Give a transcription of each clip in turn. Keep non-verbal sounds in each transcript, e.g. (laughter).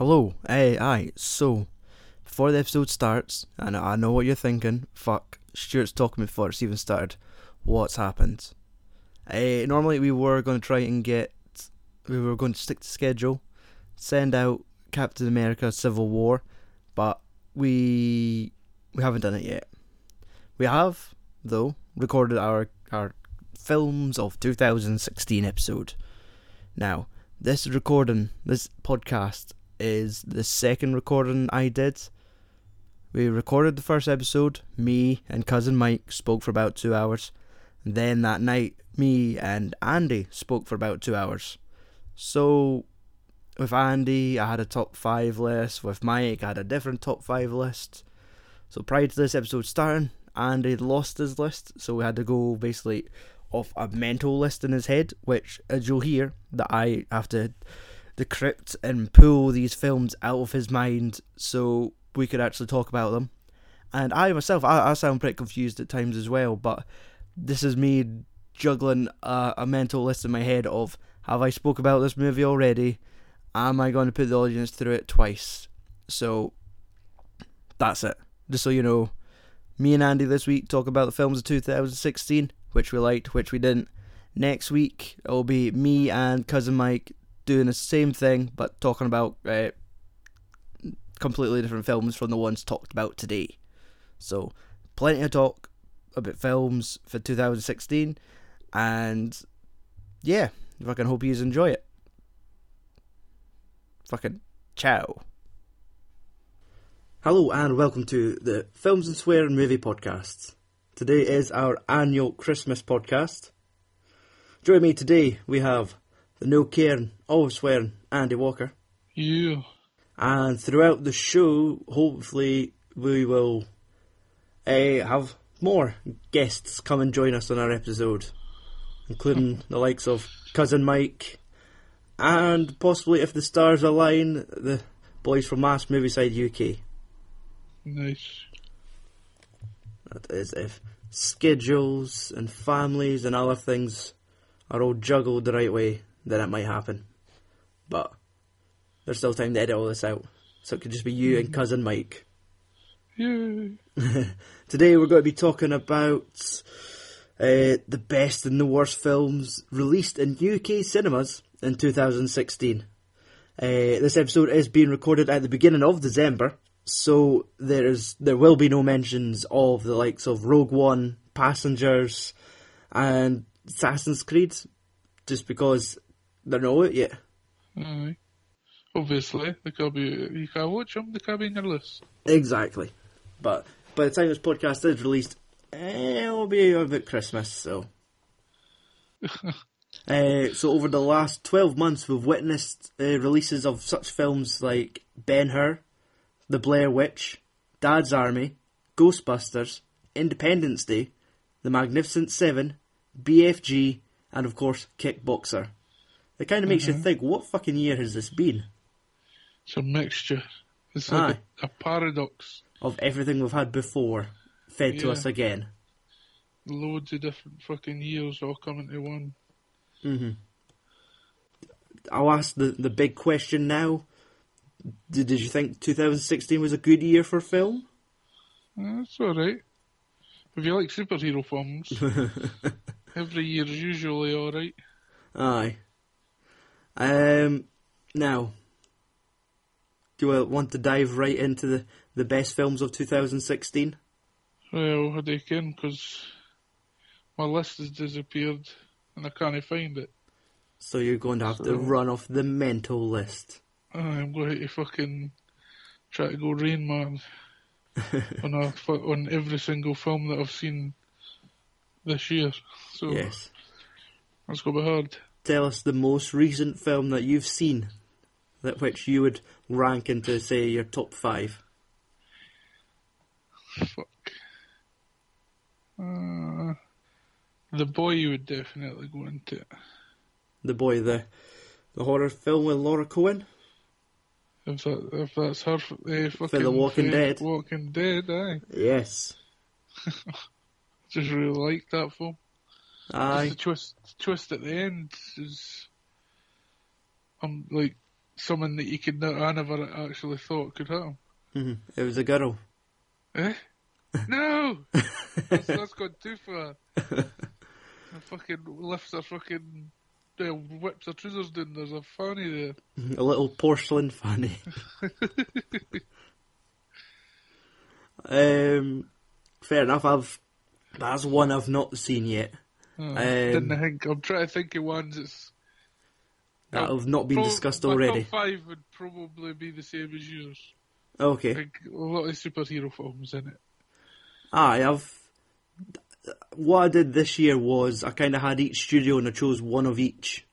hello. Hey, aye. So, before the episode starts, and I know what you're thinking. Fuck, Stuart's talking before it's even started. What's happened? Uh, normally we were going to try and get, we were going to stick to schedule, send out Captain America: Civil War, but we we haven't done it yet. We have though recorded our our films of 2016 episode. Now, this recording, this podcast is the second recording I did. We recorded the first episode, me and cousin Mike spoke for about two hours. Then that night, me and Andy spoke for about two hours. So, with Andy, I had a top five list. With Mike, I had a different top five list. So, prior to this episode starting, Andy lost his list, so we had to go basically off a mental list in his head, which, as you'll hear, that I have to decrypt and pull these films out of his mind so we could actually talk about them. And I myself, I, I sound pretty confused at times as well, but this is me juggling a, a mental list in my head of have I spoke about this movie already? Am I going to put the audience through it twice? So that's it. Just so you know, me and Andy this week talk about the films of 2016, which we liked, which we didn't. Next week it'll be me and cousin Mike doing the same thing, but talking about uh, completely different films from the ones talked about today. So, plenty of talk about films for 2016, and yeah, fucking hope you enjoy it. Fucking ciao. Hello and welcome to the Films and Swearing Movie Podcast. Today is our annual Christmas podcast. Join me today, we have the no caring, always swearing Andy Walker. Yeah. And throughout the show, hopefully, we will uh, have more guests come and join us on our episode, including the likes of Cousin Mike, and possibly, if the stars align, the boys from Mass Movieside UK. Nice. That is, if schedules and families and other things are all juggled the right way, then it might happen. But there's still time to edit all this out. So it could just be you and cousin Mike. Yay. (laughs) Today we're going to be talking about uh, the best and the worst films released in UK cinemas in 2016. Uh, this episode is being recorded at the beginning of December, so there is there will be no mentions of the likes of Rogue One, Passengers, and Assassin's Creed, just because they're not out yet. Aye. Obviously, they can be. You can watch them. They can be in your list. Exactly. But by the time this podcast is released, eh, it'll be about Christmas, so. uh, (laughs) so over the last 12 months, we've witnessed uh, releases of such films like Ben Hur, The Blair Witch, Dad's Army, Ghostbusters, Independence Day, The Magnificent Seven, BFG, and of course, Kickboxer. It kind of makes you mm-hmm. think, what fucking year has this been? It's a mixture. It's like a, a paradox. Of everything we've had before, fed to us again. Loads of different fucking years all coming to one. Mm-hmm. I'll ask the, the big question now. Did, did you think 2016 was a good year for film? That's alright. If you like superhero films, (laughs) every year is usually alright. Aye. Um, now, do I want to dive right into the, the best films of 2016? Well, how do can? Because my list has disappeared and I can't find it. So you're going to have to run off the mental list. I'm going to fucking try to go Rain Man (laughs) on a, on every single film that I've seen this year. So Yes. that's going to be hard. Tell us the most recent film that you've seen, that which you would rank into, say, your top five. Fuck. Uh, the boy you would definitely go into. The boy, the the horror film with Laura Cohan. If that if that's her uh, fucking The Walking Dead. Walking Dead, aye. Yes. (laughs) Just really like that film. Just Aye. the twist twist at the end is I'm like someone that you could ne- I never actually thought could hit him. hmm It was a girl. Eh? (laughs) No! that's, that's gone too far. (laughs) And fucking lifts her fucking. Uh, whips her trousers down. There's a fanny there. A little porcelain fanny. (laughs) um, fair enough. I've that's one I've not seen yet. Oh, Um, didn't think. I'm trying to think of ones that's. That have not been prob- discussed already. Top five would probably be the same as yours. Okay. Like a lot of superhero films in it. Aye, I've. What I did this year was I kind of had each studio and I chose one of each,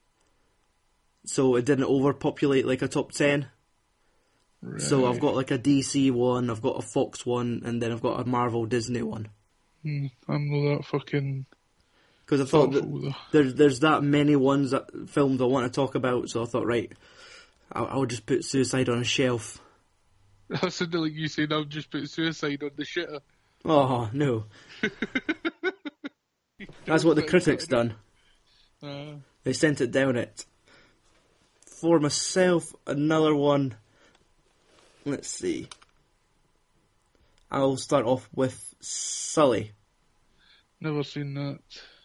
so it didn't overpopulate like a top ten. So I've got like a DC one, I've got a Fox one, and then I've got a Marvel Disney one. Hmm, I'm not that fucking Because I thought there's there's that many ones that films I want to talk about, so I thought right, I'll, I'll just put Suicide on a shelf. (laughs) That sounded like you saying I'll just put suicide on the shitter. Oh no, (laughs) that's what the critics done. Uh, They sent it down it. For myself, another one. Let's see. I'll start off with Sully. never seen that.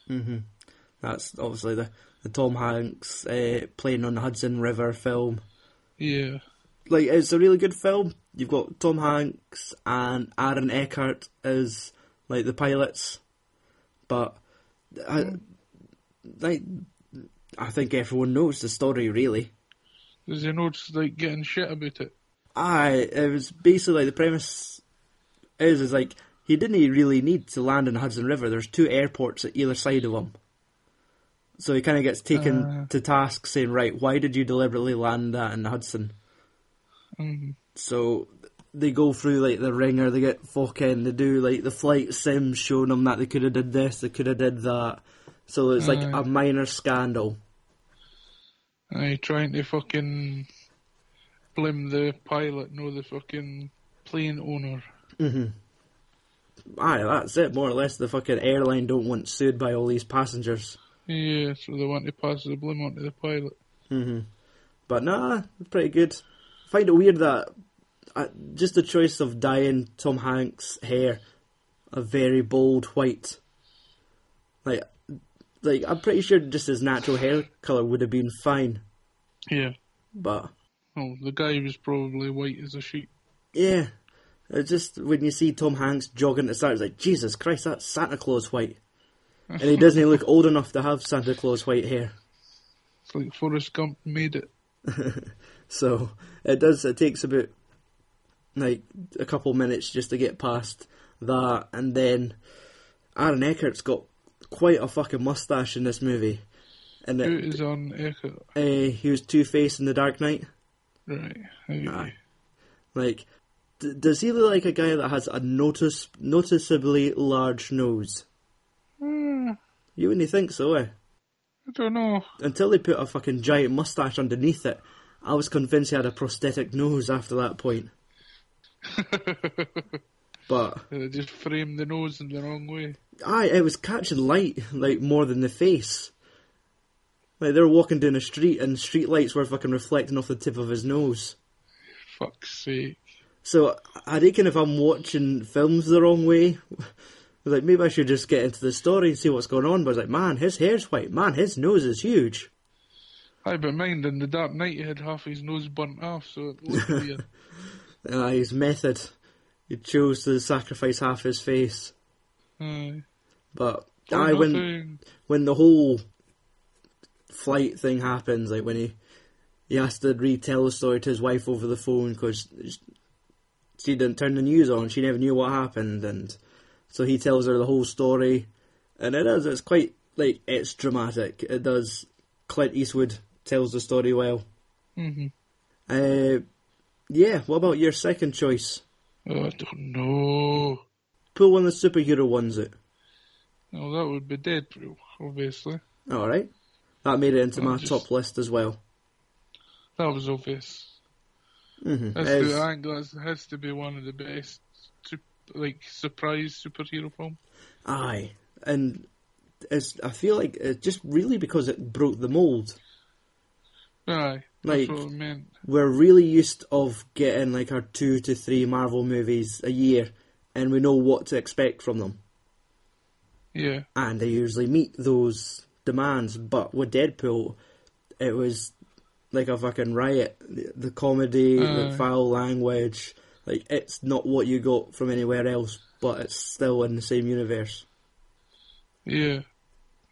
Hmm That's obviously the, the Tom Hanks uh, playing on the Hudson River film. Yeah. Like, it's a really good film. You've got Tom Hanks and Aaron Eckhart as like the pilots, but I, like, I think everyone knows the story really. He know it's like getting shit about it? Aye, it was basically like, the premise is is like he didn't really need to land in the Hudson River. There's two airports at either side of him, so he kind of gets taken Uh. to task, saying, "Right, why did you deliberately land that in the Hudson?" Mm. So they go through like the ringer. They get fucking. They do like the flight sims showing them that they could have did this, they could have did that. So it's like a minor scandal. Aye, trying to fucking blame the pilot, no the fucking plane owner. hmm Aye, that's it. More or less, the fucking airline don't want sued by all these passengers. Yeah, so they want to pass the blame on to the pilot. hmm But nah, pretty good. find it weird that uh, just the choice of dyeing Tom Hanks' hair a very bold white, like, like I'm pretty sure just his natural hair color would have been fine. Yeah. But Oh, the guy was probably white as a sheet. yeah, it's just when you see Tom Hanks jogging to start, it's like Jesus Christ, that's Santa Claus white, and he doesn't look old enough to have Santa Claus white hair. It's like Forrest Gump made it. (laughs) So it does. It takes about like a couple minutes just to get past that, and then Aaron Eckhart's got quite a fucking mustache in this movie, and Who it, is on Echo? uh, he was Two Face in The Dark Knight. Right. Aye. Like, d- does he look like a guy that has a notice noticeably large nose? Uh, You wouldn't think so, eh? I don't know. Until they put a fucking giant mustache underneath it, I was convinced he had a prosthetic nose after that point. (laughs) But They just framed the nose in the wrong way. aye, it was catching light like more than the face. Like they were walking down the street and street lights were fucking reflecting off the tip of his nose. Fuck's sake. So I reckon if I'm watching films the wrong way, I (laughs) like maybe I should just get into the story and see what's going on. But I was like, man, his hair's white. Man, his nose is huge. Aye, but mind, in the Dark Knight he had half his nose burnt off, so it looked weird. Uh, (laughs) his method, he chose to sacrifice half his face. Aye. But For I when when the whole flight thing happens, like when he he has to retell the story to his wife over the phone because she didn't turn the news on, she never knew what happened, and so he tells her the whole story, and it is it's quite like it's dramatic. It does. Clint Eastwood tells the story well. hmm Uh, yeah. What about your second choice? Oh, I don't know. Pull one of the superhero ones out. No, that would be Deadpool, obviously. All right. That made it into my just- top list as well. That was obvious. Hmm That's the, that has to be one of the best, like, surprise superhero film. Aye, and it's, I feel like it just really because it broke the mold. Aye. Like That's what I meant. we're really used of getting like our two to three Marvel movies a year, and we know what to expect from them, Yeah. and they usually meet those demands. But with Deadpool, it was like a fucking riot. The, the comedy, the foul language, like it's not what you got from anywhere else, but it's still in the same universe. Yeah.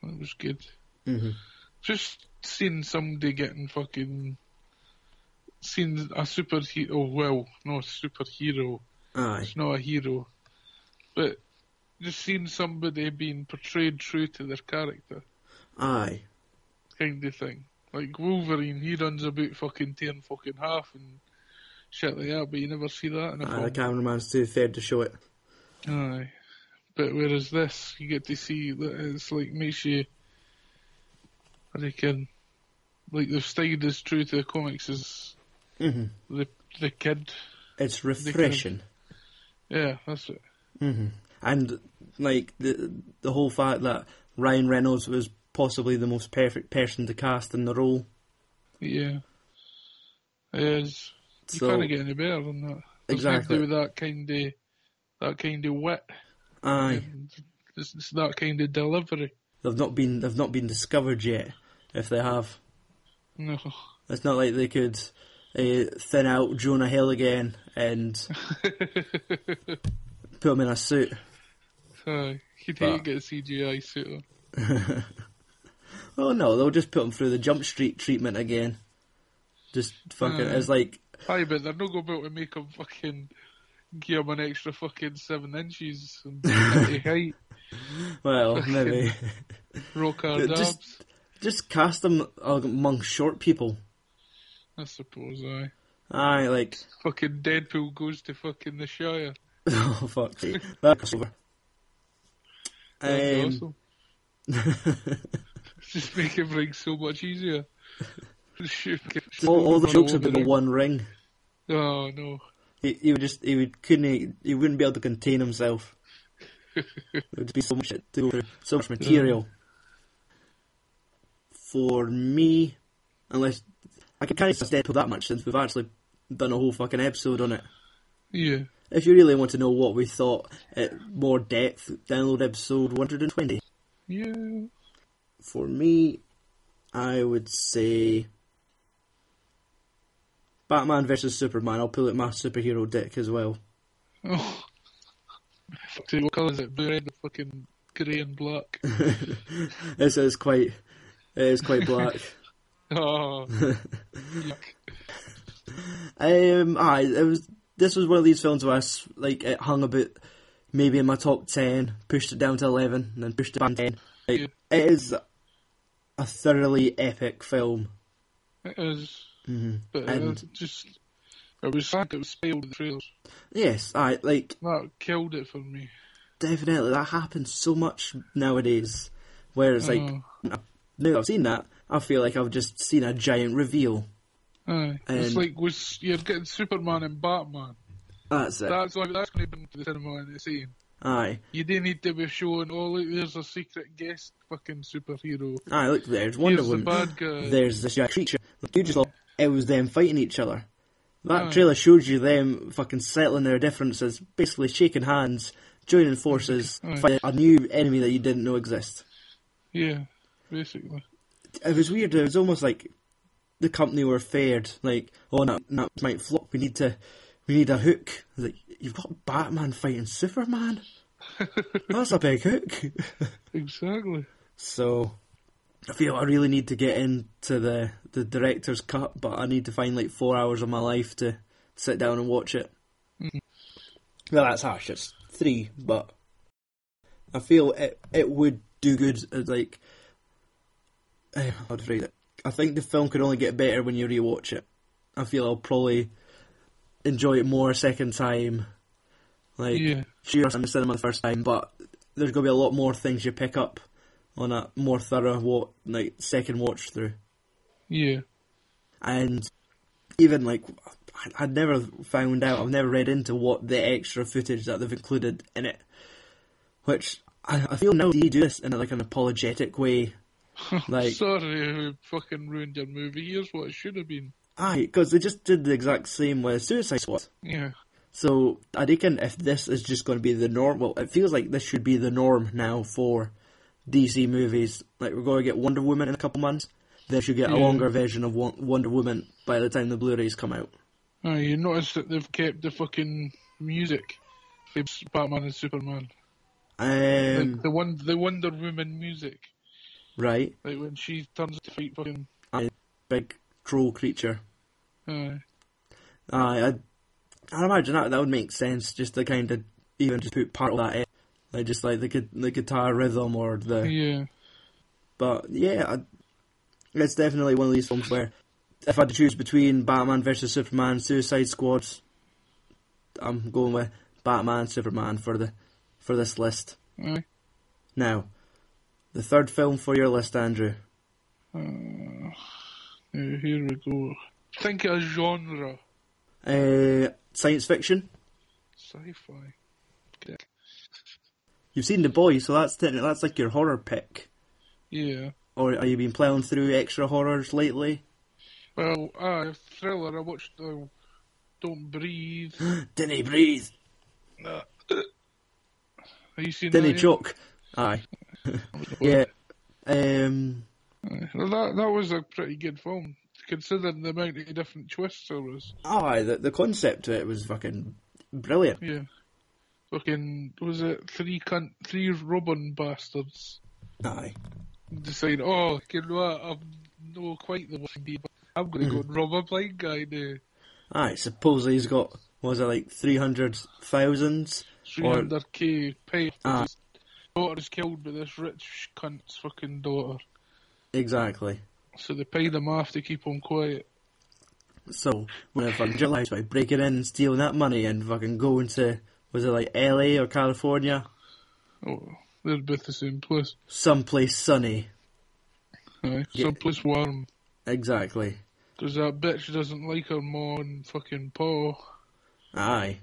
That was good. hmm Just seeing somebody getting fucking. Seeing a superhero. Well, no superhero. Aye, It's not a hero. But just seeing somebody being portrayed true to their character, aye, kind of thing. Like Wolverine, he runs about fucking tearing fucking half and shit like that, but you never see that in a aye. film. The cameraman's too fair to show it. Aye. But whereas this, you get to see that it's like makes you. I reckon, like they've stayed as true to the comics as hmm the the kid. It's refreshing. Yeah, that's it. hmm And like the the whole fact that Ryan Reynolds was possibly the most perfect person to cast in the role. Yeah. It is. You So can't get any better than that. Exactly, with that kind of that kind of wit. aye, It's, it's that kind of delivery. they've not been they've not been discovered yet. If they have, No. it's not like they could uh, thin out Jonah Hill again and (laughs) put him in a suit. Aye. You'd But- get a CGI suit. (laughs) Oh no, they'll just put him through the Jump Street treatment again. Just fucking, Aye. it's like Aye, but they're not going to be able to make him fucking give him an extra fucking seven inches and (laughs) height, well maybe rock hard (laughs) Just- just cast him among short people. I suppose, aye. Aye, like Fucking Deadpool goes to fucking the Shire. (laughs) oh fuck, that's over. That's Um, awesome. (laughs) Just make everything so much easier. (laughs) All, all the jokes over would be the one ring. Oh no. He, he would just he would couldn't he wouldn't be able to contain himself. (laughs) There would be so much shit to go through, so much material. For me, unless I can kind of Deadpool that much since we've actually done a whole fucking episode on it. Yeah. If you really want to know what we thought at more depth, download episode 120. Yeah. For me, I would say Batman versus Superman. I'll pull out my superhero dick as well. (laughs) Oh. Fuck, what colour is it? Blue, red, fucking grey and black. (laughs) this is quite, it is quite black. (laughs) Oh. Um, aye, it was. This was one of these films where I like it hung about maybe in my top ten, pushed it down to eleven, and then pushed it back to ten. Like, Yeah. it is a thoroughly epic film. It is. hmm But And- just. It was sad it was spoiled in the trailers. Yes, I like That killed it for me. definitely that happens so much nowadays. Where it's like Oh. now that I've seen that, I feel like I've just seen a giant reveal. Aye. it's And- like was you're getting Superman and Batman. That's it. That's what that's going to be to the cinema and the scene. Aye, You didn't need to be showing, oh look, there's a secret guest fucking superhero. aye. Look, there's Wonder Here's the Woman. bad guy. There's this giant creature. Like, you just thought it was them fighting each other. That Aye. trailer showed you them fucking settling their differences, basically shaking hands, joining forces, Aye. fighting a new enemy that you didn't know exist. Yeah, basically. It was weird. It was almost like the company were fared. Like, oh, no, no, it might flop. We need to, we need a hook. Like, you've got Batman fighting Superman. That's a big hook. (laughs) Exactly. So I feel I really need to get into the the director's cut, but I need to find like four hours of my life to sit down and watch it. Mhm. Well, that's harsh. It's three, but I feel it it would do good. As like, (sighs) to phrase it? I think the film could only get better when you rewatch it. I feel I'll probably enjoy it more a second time. Like, Yeah. sure, I'm in the cinema the first time, but there's going to be a lot more things you pick up on a more thorough wa- like second watch through. Yeah. And even like I- I'd never found out, I've never read into what the extra footage that they've included in it, which I, I feel now they do this in like an apologetic way. (laughs) Like- Sorry, I fucking ruined your movie. Here's what it should have been. Aye, because they just did the exact same with Suicide Squad. Yeah. So I reckon if this is just going to be the norm, well, it feels like this should be the norm now for DC movies. Like we're going to get Wonder Woman in a couple months. They should get a longer version of Wonder Woman by the time the Blu-rays come out. Uh, you notice that they've kept the fucking music for Batman and Superman. Um, like the one, the Wonder Woman music. right, Like when she turns to fight fucking. big troll creature. Uh, Aye, I, I imagine that that would make sense. Just to kind of even just put part of that in, like just like the the guitar rhythm or the. yeah. But yeah, I, it's definitely one of these films where if I had to choose between Batman versus Superman, Suicide Squad, I'm going with Batman, Superman for the for this list. Aye. Now, the third film for your list, Andrew. Uh, here we go. Think of a genre. Uh, science fiction. Sci-fi. Okay. You've seen The Boy, so that's technically that's like your horror pick. Yeah. Or are you been plowing through extra horrors lately? Well, ah, thriller. I watched uh, Don't Breathe. (gasps) Didn't he breathe? Uh, (coughs) Have you seen Didn't he choke? Aye. (laughs) (laughs) yeah. Um. That that was a pretty good film, considering the amount of different twists there was. Oh, aye. The the concept to it was fucking brilliant. Yeah. Fucking was it three cunt, three Robin bastards Aye. decide, oh, you know what, I'm no quite the one, but I'm going to go mm-hmm. and rob a blind guy now. Aye. Supposedly he's got was it like three hundred thousand? 300k pay. His daughter's killed by this rich cunt's fucking daughter. Exactly. So they pay them off to keep him quiet. So when I fucking realised by breaking in and stealing that money and fucking going to was it like L.A. or California, Oh, they're both the same place. someplace sunny. Aye. Yeah. Someplace warm. Exactly. Because that bitch doesn't like her ma and fucking pa. Aye.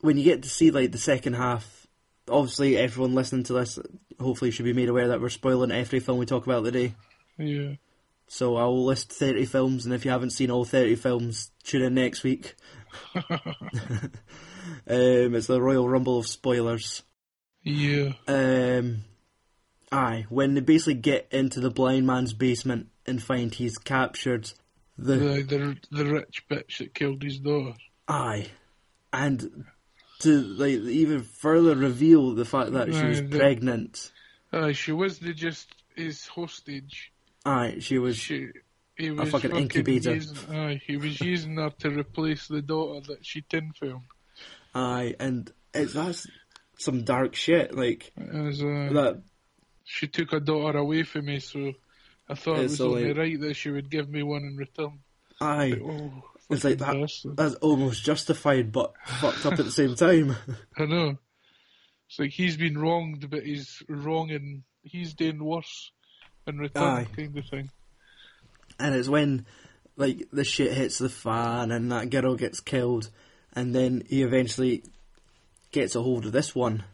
When you get to see like the second half, obviously everyone listening to this hopefully should be made aware that we're spoiling every film we talk about today. Yeah. So I will list 30 films, and if you haven't seen all 30 films, tune in next week. (laughs) um, it's the Royal Rumble of spoilers. Yeah. Um, aye, when they basically get into the blind man's basement and find he's captured the The, the the rich bitch that killed his daughter. aye, and to like even further reveal the fact that she was the- pregnant. Aye, she wasn't just his hostage. Aye, she was She, he was a fucking incubator. Using, aye, he was using her to replace the daughter that she tin filmed. aye, and it's that's some dark shit. Like As, uh, that. she took a daughter away from me, so I thought it was only- only right that she would give me one in return. Aye, Oh, It's like that- bastard. that's almost justified, but fucked up at the same time. (laughs) I know. It's like he's been wronged, but he's wrong and he's doing worse in return, Aye. kind of thing. and it's when like the shit hits the fan and that girl gets killed, and then he eventually gets a hold of this one,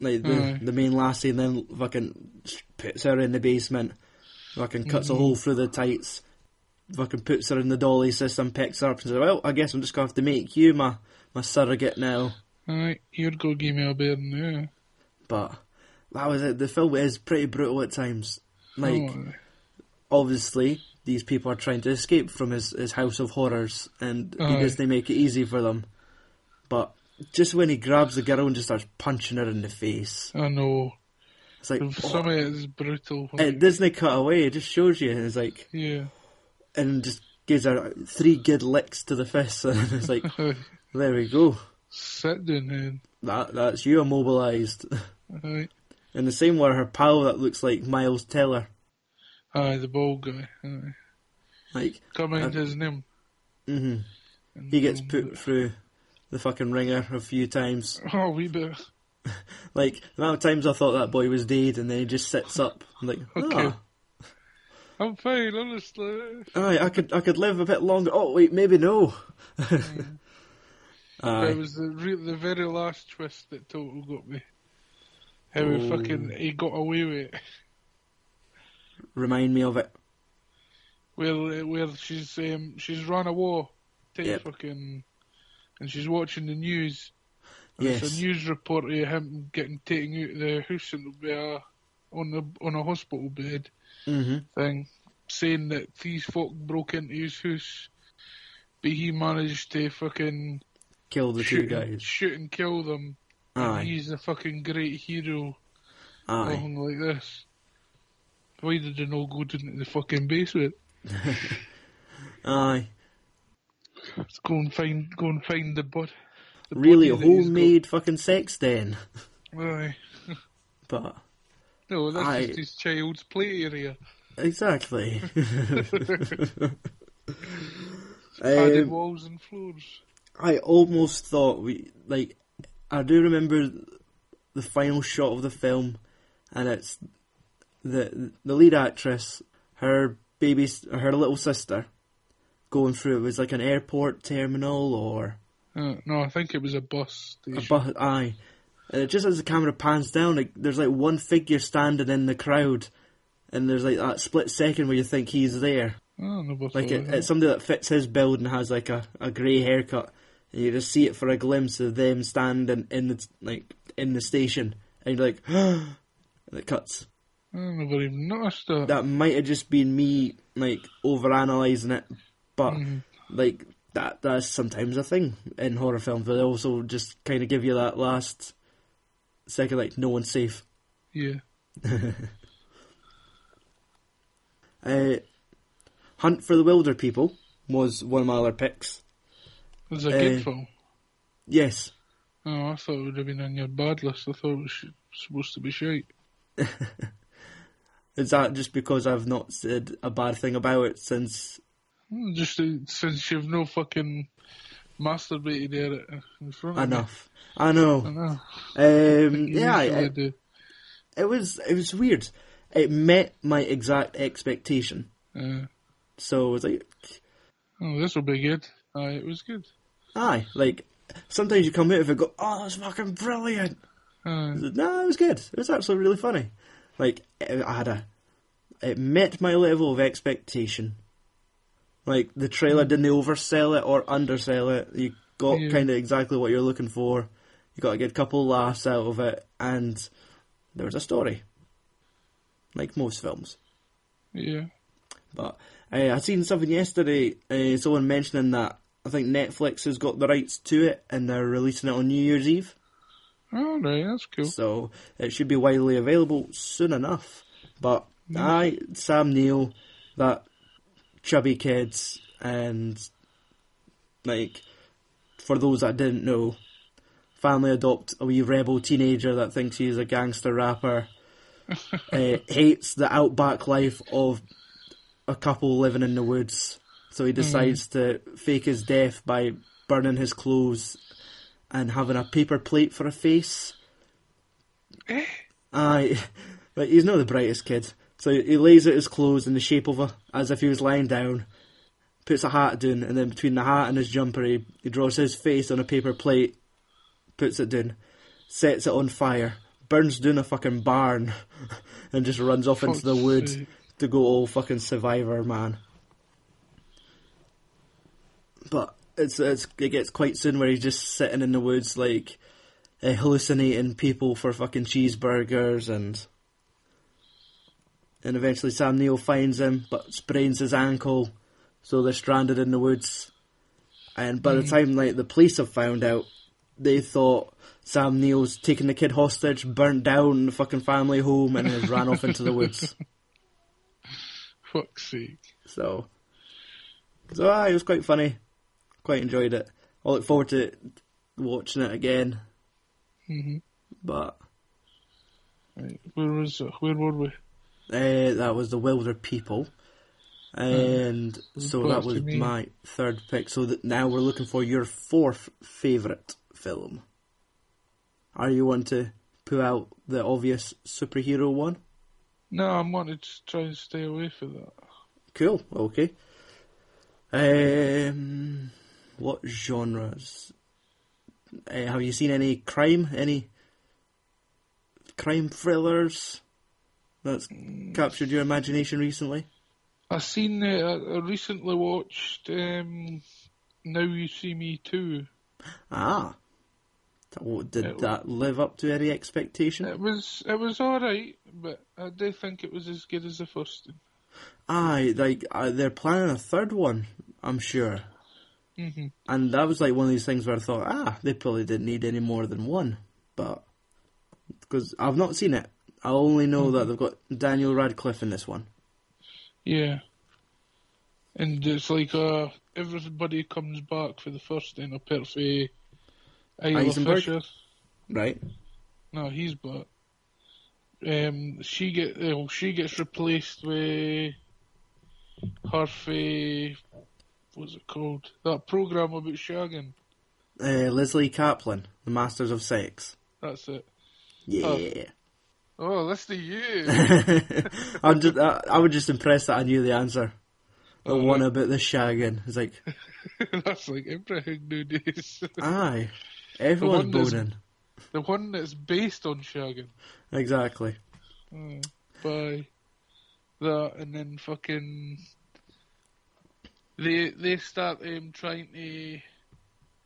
like the Aye. the main lassie, and then fucking puts her in the basement, fucking cuts a Mhm. hole through the tights, fucking puts her in the dolly system, picks her up, and says, "Well, I guess I'm just gonna have to make you my my surrogate now." Aye, you'd go give me a bear now. But that was it. The film is pretty brutal at times. Like. Oh, obviously these people are trying to escape from his, his house of horrors and he Aye. doesn't make it easy for them. But just when he grabs the girl and just starts punching her in the face, I know. it's like oh. Some oh, of it is brutal. it doesn't cut away, it just shows you and it's like Yeah. and just gives her three good licks to the fist (laughs) and it's like (laughs) there we go. Sit down then. That that's you immobilized. (laughs) Aye. And the same with her pal that looks like Miles Teller. Aye, the bald guy. Aye. Like Come out Uh, his name. hmm he gets put through the fucking ringer a few times. (laughs) Oh, we bit. (laughs) Like the amount of times I thought that boy was dead, and then he just sits up. I'm like, Okay. ah, I'm fine, honestly. aye, I could, I could live a bit longer. Oh wait, maybe no. It aye, (laughs) was the re- the very last twist that total got me. How he Oh. fucking he got away with it. remind me of it. where where she's um, she's run a war, take Yep. fucking, and she's watching the news. And It's Yes. a news report of him getting taken out of the house and be a, on the on a hospital bed hmm thing, saying that these folk broke into his house, but he managed to fucking Kill the two shoot, and, guys. shoot and kill them. Aye. he's a fucking great hero. Aye. Like this. Why did they not go down to the fucking basement? (laughs) Aye. Let's go and find go and find the bud. Really, a body got. homemade fucking sex den. Aye. (laughs) But No, that's Aye. just his child's play area. exactly. (laughs) Padded um, walls and floors. I almost thought we like. I do remember the final shot of the film, and it's the the lead actress, her baby, her little sister, going through. It was like an airport terminal or Uh, no, I think it was a bus a bus. Aye, and it just as the camera pans down, like there's like one figure standing in the crowd, and there's like that split second where you think he's there. Oh, never Like it, it's somebody that fits his build and has like a, a grey haircut, and you just see it for a glimpse of them standing in the like in the station, and you're like, (gasps) and it cuts. I never even noticed that. That might have just been me like overanalyzing it, but Mhm. like that that's sometimes a thing in horror films, but they also just kind of give you that last second, like no one's safe. Yeah. (laughs) Uh, Hunt for the Wilderpeople was one of my other picks. It was a good Uh, film. Yes, Oh, I thought it would have been on your bad list. I thought it was supposed to be shite. (laughs) Is that just because I've not said a bad thing about it since? Hmm, Just uh, since you've no fucking masturbated at it in front of Enough. I me. I know. know. Um, (laughs) You yeah, it, do. it was it was weird. It met my exact expectation, Uh, so it was like, oh, this will be good. Aye, it was good. aye, like sometimes you come out of it, go, oh, that's fucking brilliant. Aye. No, it was good. It was actually really funny. Like it, I had a, it met my level of expectation. Like the trailer didn't oversell it or undersell it. You got Yeah. kind of exactly what you're looking for. You got a good couple laughs out of it, and there was a story. Like most films, Yeah. but uh, I seen something yesterday. Uh, someone mentioning that I think Netflix has got the rights to it, and they're releasing it on New Year's Eve. All right, that's cool. So it should be widely available soon enough. But I, Sam Neill, that chubby kids, and like for those that didn't know, family adopt a wee rebel teenager that thinks he's a gangster rapper. uh, (laughs) hates the outback life of a couple living in the woods, so he decides to fake his death by burning his clothes and having a paper plate for a face. Eh? Aye, (laughs) but he's not the brightest kid. So he lays out his clothes in the shape of a, as if he was lying down, puts a hat down, and then between the hat and his jumper, he, he draws his face on a paper plate, puts it down, sets it on fire, burns down a fucking barn, (laughs) and just runs off into the woods to go all fucking survivor man. But it's it's it gets quite soon where he's just sitting in the woods like uh, hallucinating people for fucking cheeseburgers and and eventually Sam Neill finds him but sprains his ankle so they're stranded in the woods. And by the time like the police have found out they thought Sam Neill's taken the kid hostage burnt down the fucking family home and has ran off into the woods. (laughs) Fuck's sake. so so ah, it was quite funny quite enjoyed it I look forward to watching it again hmm but Right. Where was it? Where were we? Uh, that was the Wilderpeople, and so that was my third pick. So that now we're looking for your fourth favorite film. Are you want to pull out the obvious superhero one? No, I'm wanted to try and stay away from that. Cool. Okay. Um, what genres? Uh, have you seen any crime? Any crime thrillers that's captured your imagination recently? I seen. Uh, I recently watched. Um, now you see me too. Ah. Did It- that live up to any expectation? It was. It was all right, but I do think it was as good as the first. one. Aye, like uh, they're planning a third one, I'm sure. Mhm. And that was like one of these things where I thought, ah, they probably didn't need any more than one. But because I've not seen it, I only know that they've got Daniel Radcliffe in this one. Yeah. And it's like uh, everybody comes back for the first one, a perfect Isla? Fisher. Right? No, he's back. Um, she get well, she gets replaced with fa- what's it called? That program about shagging. Uh, Leslie Caplan, The Masters of Sex. That's it. Yeah. Oh, listen to you. I'm just, I, I was just impressed that I knew the answer. The Oh, one right. about the shagging. It's like, (laughs) That's like everything nowadays. (laughs) aye, everyone's one that's- boning. the one that's based on shagging. Exactly. Uh, by that, and then fucking they they start um, trying to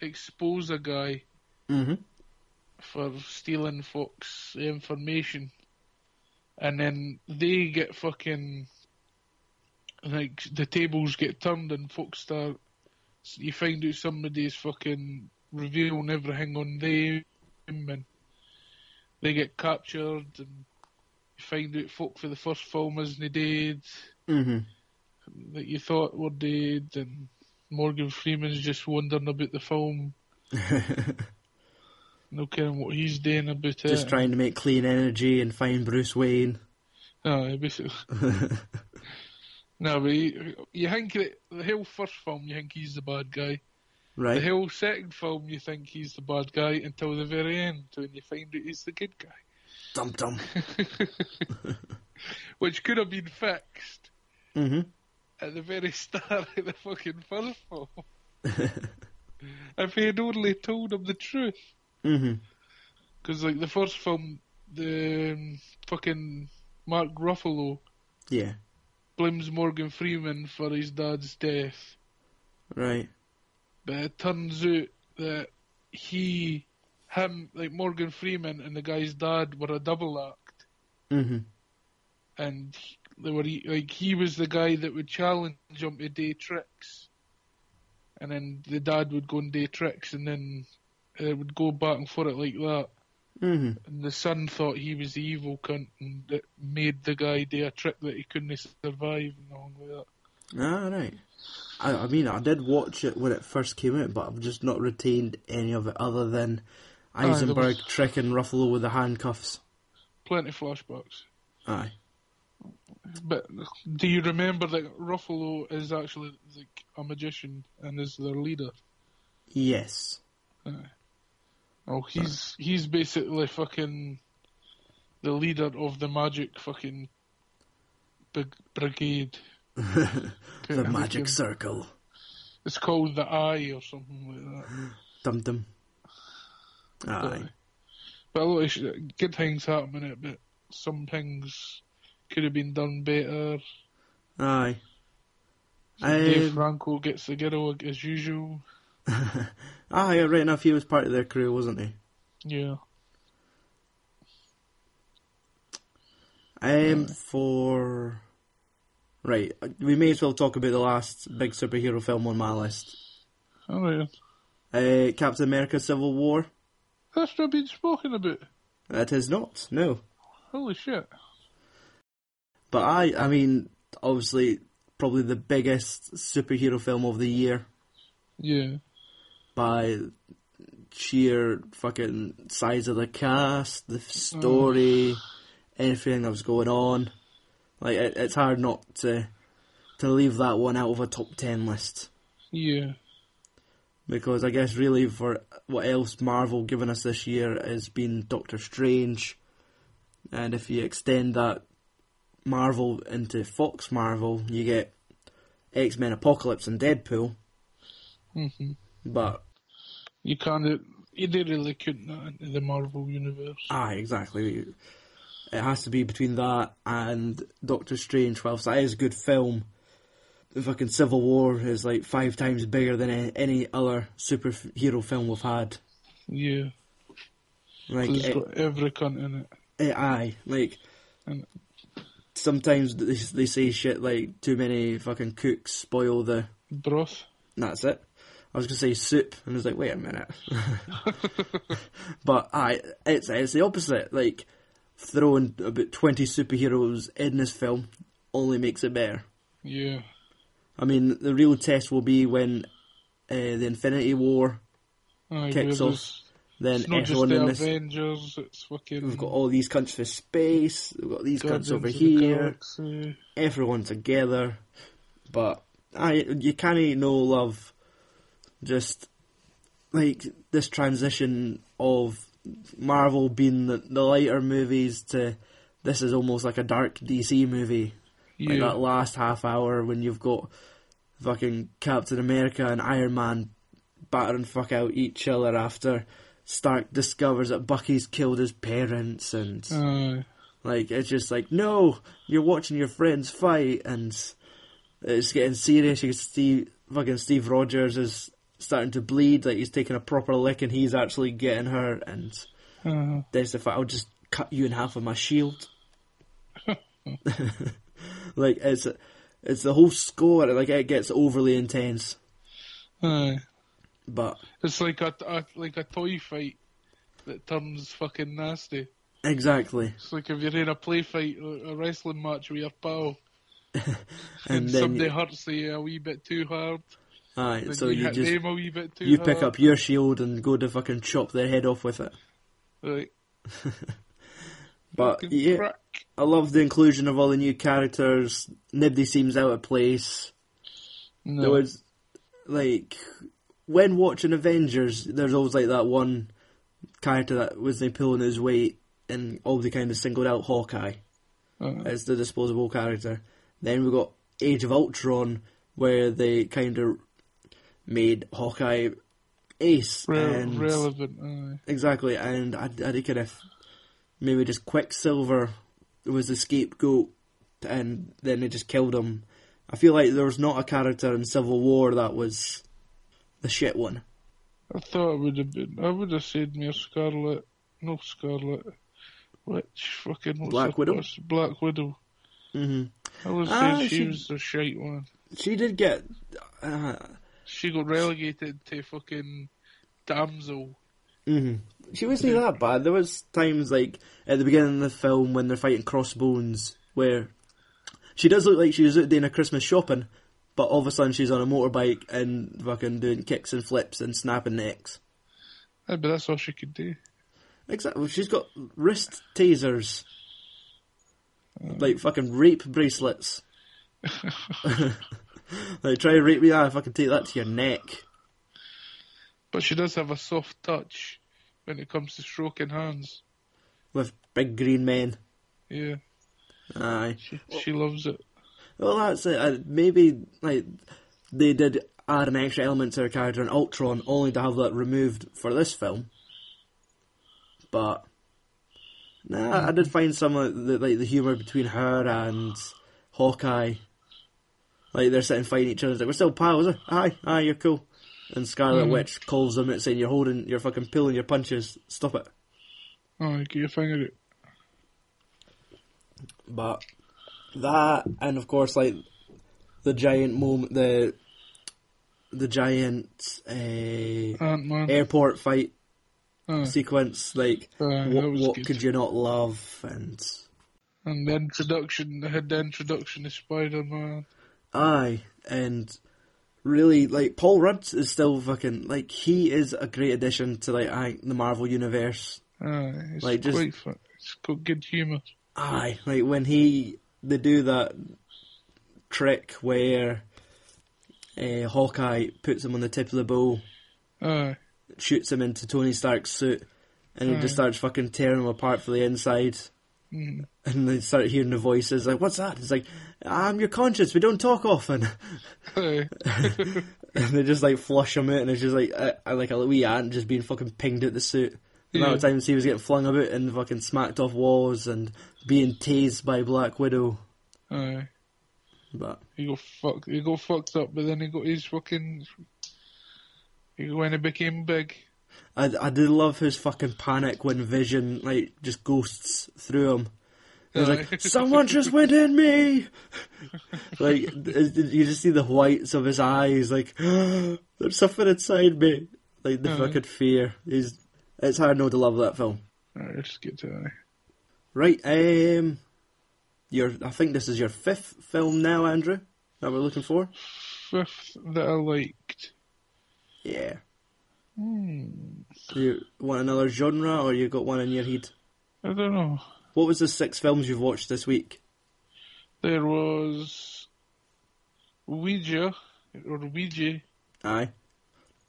expose a guy hmm for stealing folks' information, and then they get fucking like the tables get turned and folks start. You find out somebody's fucking revealing everything on them, and they get captured, and you find out folk for the first film isn't dead hmm that you thought were dead, and Morgan Freeman's just wondering about the film, (laughs) no caring what he's doing about it. Just trying to make clean energy and find Bruce Wayne. No, basically. (laughs) no, but you, you think that the whole first film, you think he's the bad guy. Right. The whole second film, you think he's the bad guy until the very end, when you find out he's the good guy. Dum dum. (laughs) Which could have been fixed hmm at the very (laughs) start of the fucking first film. if he had only told him the truth. Because, like, the first film, the um, fucking Mark Ruffalo Yeah. blames Morgan Freeman for his dad's death. Right. But it turns out that he, him, like Morgan Freeman and the guy's dad were a double act. hmm And they were, like, he was the guy that would challenge him to do tricks. And then the dad would go and do tricks and then it would go back and forth like that. hmm And the son thought he was the evil cunt and that made the guy do a trick that he couldn't survive and all like that. Ah, right. I, I mean, I did watch it when it first came out, but I've just not retained any of it other than Eisenberg was- tricking Ruffalo with the handcuffs. Plenty of flashbacks. Aye. But do you remember that Ruffalo is actually like a magician and is their leader? Yes. Oh, he's he's basically fucking the leader of the magic fucking big brigade. (laughs) the magic circle. It's called the Eye or something like that. Dum dum. Aye. But a lot of good things happen in it, but some things could have been done better. Aye. Dave Um, Franco gets the girl as usual. ah, yeah, right enough. He was part of their crew, wasn't he? Yeah. Um, for right, we may as well talk about the last big superhero film on my list. Alright. Uh, Captain America: Civil War. That's not been spoken about. It is not. No, Holy shit. But I, I mean, obviously, probably the biggest superhero film of the year Yeah. by sheer fucking size of the cast, the oh. story, everything that was going on. Like it, it's hard not to to leave that one out of a top ten list Yeah. because I guess really for what else Marvel given us this year has been Doctor Strange, and if you extend that Marvel into Fox Marvel, you get X Men Apocalypse and Deadpool. hmm But You can't. You didn't really couldn't that into the Marvel universe. Ah, exactly. It has to be between that and Doctor Strange. Whilst that is a good film, the fucking Civil War is like five times bigger than any other superhero film we've had. Yeah. Like, it, got every cunt in it. it, aye, like And- sometimes they, they say shit like too many fucking cooks spoil the. Broth. That's it. I was gonna say soup, and I was like, wait a minute. (laughs) but aye, it's it's the opposite. Like throwing about twenty superheroes in this film only makes it better. Yeah. I mean, the real test will be when uh, the Infinity War, Aye, Kicks off. Then It's not just everyone the in this. Avengers, it's fucking. We've got all these cunts for space. We've got these Guardians cunts over here. Everyone together, but I you can't no love. Just like this transition of Marvel being the, the lighter movies to this is almost like a dark DC movie. Yeah. Like that last half hour when you've got fucking Captain America and Iron Man battering fuck out each other after Stark discovers that Bucky's killed his parents and Aye. like it's just like no, you're watching your friends fight and it's getting serious. You can see fucking Steve Rogers is starting to bleed, like he's taking a proper lick and he's actually getting hurt and Uh, there's the fact I'll just cut you in half with my shield. (laughs) like it's it's the whole score. Like it gets overly intense, aye. But It's like a, a like a toy fight that turns fucking nasty. exactly. It's like if you're in a play fight a wrestling match with your pal, (laughs) And and, then somebody you- hurts you a wee bit too hard, Aye, so you, you just a wee bit too you hard. pick up your shield and go to fucking chop their head off with it. Right. (laughs) But Fucking yeah, crack. I love the inclusion of all the new characters. Nobody seems out of place. No. There was like when watching Avengers, there's always like that one character that was they pulling his weight, and all the kind of singled out Hawkeye Uh, as the disposable character. Then we got Age of Ultron, where they kind of made Hawkeye ace re- and relevant. Aye. exactly, and I, I think if maybe just Quicksilver was the scapegoat, and then they just killed him. I feel like there was not a character in Civil War that was the shit one. I thought it would have been. I would have said mere Scarlet. No Scarlet. Which fucking what's Black Widow? Black Widow. hmm I was Ah, saying she, she- was the shite one. She did get. Uh, She got relegated to fucking damsel. hmm She wasn't that bad. There was times like at the beginning of the film when they're fighting Crossbones where she does look like she was out doing a Christmas shopping, but all of a sudden she's on a motorbike and fucking doing kicks and flips and snapping necks. Aye, but that's all she could do. Exactly. She's got wrist tasers. Um. Like fucking rape bracelets. (laughs) like try to rape me, if I fucking take that to your neck. But she does have a soft touch when it comes to stroking hands. With big green men. Yeah, Aye. she, she loves it. Well, that's it. Uh, maybe like they did add an extra element to her character in Ultron, only to have that removed for this film. But nah, I did find some of the like the humor between her and Hawkeye. Like they're sitting fighting each other. It's like we're still pals. eh? Aye, aye, you're cool. And Scarlet Mhm. Witch calls them out saying you're holding, you're fucking pulling your punches. Stop it. Oh, get your finger out. But that, and of course, like the giant moment, the the giant uh, airport fight Aye, sequence, like aye, what, what could you not love? And And the introduction, they had the introduction of Spider Man. aye, and really, like Paul Rudd is still fucking like he is a great addition to like I, the Marvel universe. Aye, it's Like, just- quite fun. It's got good humour. Aye, like when he they do that trick where uh, Hawkeye puts him on the tip of the bow, Aye, shoots him into Tony Stark's suit, and he just starts fucking tearing him apart from the inside. mm. And they start hearing the voices like, "What's that?" It's like, "I'm your conscience. We don't talk often." (laughs) And they just like flush him out, and it's just like, uh, uh, like a wee ant just being fucking pinged at the suit. The amount of Yeah. times he was getting flung about and fucking smacked off walls and being tased by Black Widow. Aye. but He got fuck. He got fucked up, but then he got his fucking. He when he became big. I, I did love his fucking panic when Vision like just ghosts through him. He was like, (laughs) "Someone just went in me!" (laughs) like you just see the whites of his eyes, like (gasps) there's something inside me, like the Aye. fucking fear. He's it's hard not to love that film. Alright, let's get to that. Right, um, your I think this is your fifth film now, Andrew. That we're looking for. Fifth that I liked. Yeah. Hmm. You want another genre, or you got one in your head? I don't know. What was the six films you've watched this week? There was Ouija or Ouija, Aye.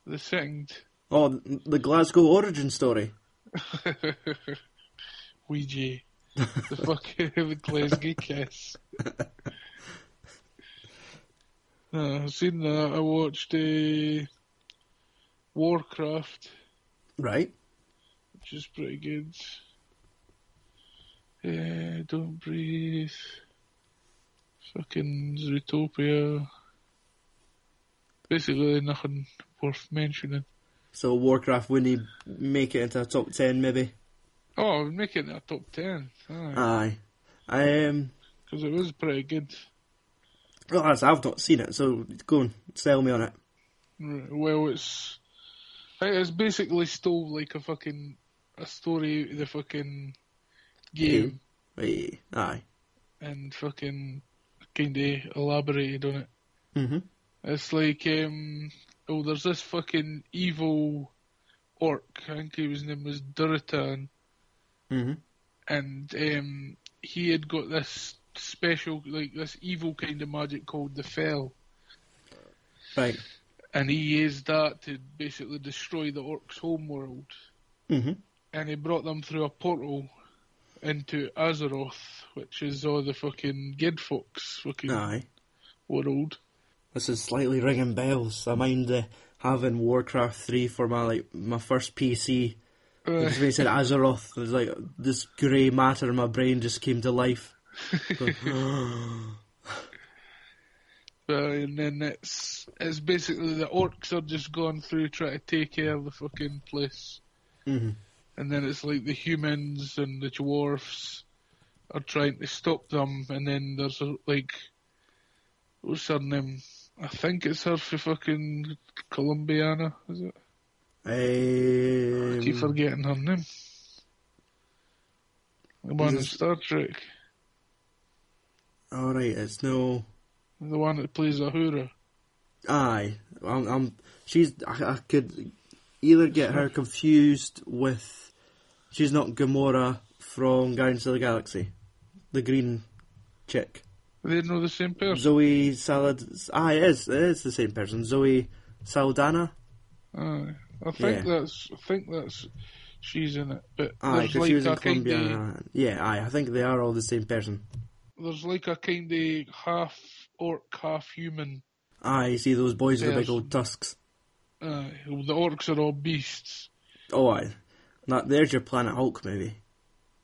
the second Oh, the Glasgow origin story. (laughs) Ouija, the fucking the Glasgow kiss. Uh, I've seen that. I watched uh, Warcraft, Right. which is pretty good. Uh, Don't Breathe. Fucking Zootopia. Basically nothing worth mentioning. So Warcraft wouldn't make it into a top ten, maybe. Oh, making it a top 10. Because Aye. Um. because it was pretty good. Well, as I've not seen it, so go and sell me on it. Right, Well, it's. It's basically stole like a fucking. A story, the fucking game, Right. Aye. and fucking kinda elaborated on it. Mhm. It's like, um, oh, there's this fucking evil orc. I think his name was Durotan, Mhm. and um, he had got this special, like this evil kind of magic called the Fel, Right. and he used that to basically destroy the orcs' homeworld. Mhm. And he brought them through a portal into Azeroth, which is all the fucking Gidfolk's fucking Aye. world. This is slightly ringing bells. I mind uh, having Warcraft three for my like my first PC. When he said Azeroth, it was like this grey matter in my brain just came to life. Going, (gasps) Uh, and then it's it's basically the orcs are just going through trying to take care of the fucking place, Mhm. and then it's like the humans and the dwarfs are trying to stop them, and then there's a, like what's her name? I think it's her for fucking Colombiana, is it? I keep Um, forgetting her name. The one in Star Trek, all right, it's no. the one that plays Uhura. Aye, I'm. I'm she's. I, I could either get her confused with. She's not Gamora from Guardians of the Galaxy, the green chick. They know the same person. Zoe Salad. Ah, it is. It is the same person. Zoe Saldana. Aye. I think Yeah. that's I think that's she's in it. But Aye, because like she was in kind of Yeah, aye. I think they are all the same person. there's like a kind of half orc, half human. Aye, you see those boys with the big old tusks. Aye. the orcs are all beasts. Oh, aye. That, there's your Planet Hulk, maybe.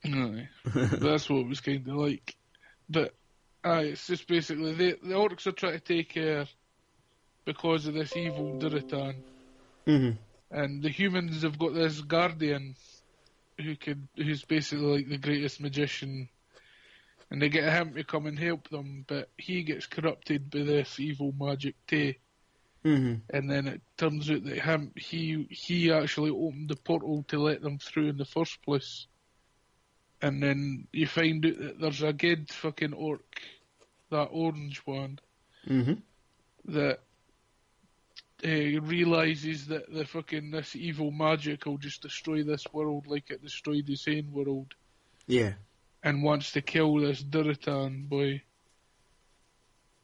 Aye. (laughs) that's what it was kind of like. But aye, it's just basically they, the orcs are trying to take care because of this evil Durotan. hmm and the humans have got this guardian who could who's basically like the greatest magician. And they get him to come and help them but he gets corrupted by this evil magic too hmm and then it turns out that him he he actually opened the portal to let them through in the first place. And then you find out that there's a good fucking orc that orange one hmm that uh, realizes that the fucking this evil magic will just destroy this world like it destroyed his own world, Yeah. and wants to kill this Durotan boy.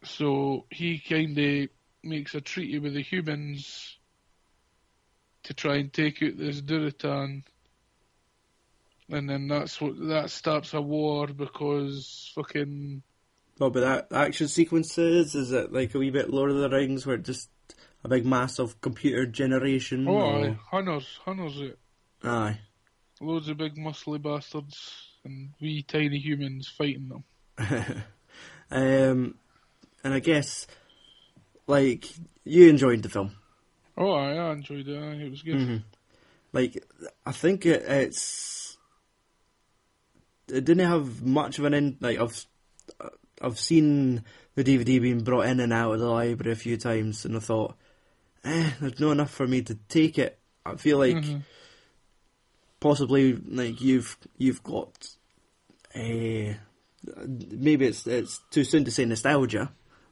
So he kind of makes a treaty with the humans to try and take out this Durotan. And then that's what that starts a war because fucking Oh, but that action sequences, is it like a wee bit Lord of the Rings where it just a big mass of computer generation? oh or- aye, hunters hunters it. Aye. Loads of big muscly bastards and wee tiny humans fighting them. (laughs) um, and I guess like you enjoyed the film. Oh, I, I enjoyed it. aye, It was good. hmm Like I think it, it's it didn't have much of an end. Like I've I've seen the DVD being brought in and out of the library a few times, and I thought, eh, there's not enough for me to take it. I feel like Mhm. possibly like you've you've got a maybe it's it's too soon to say nostalgia,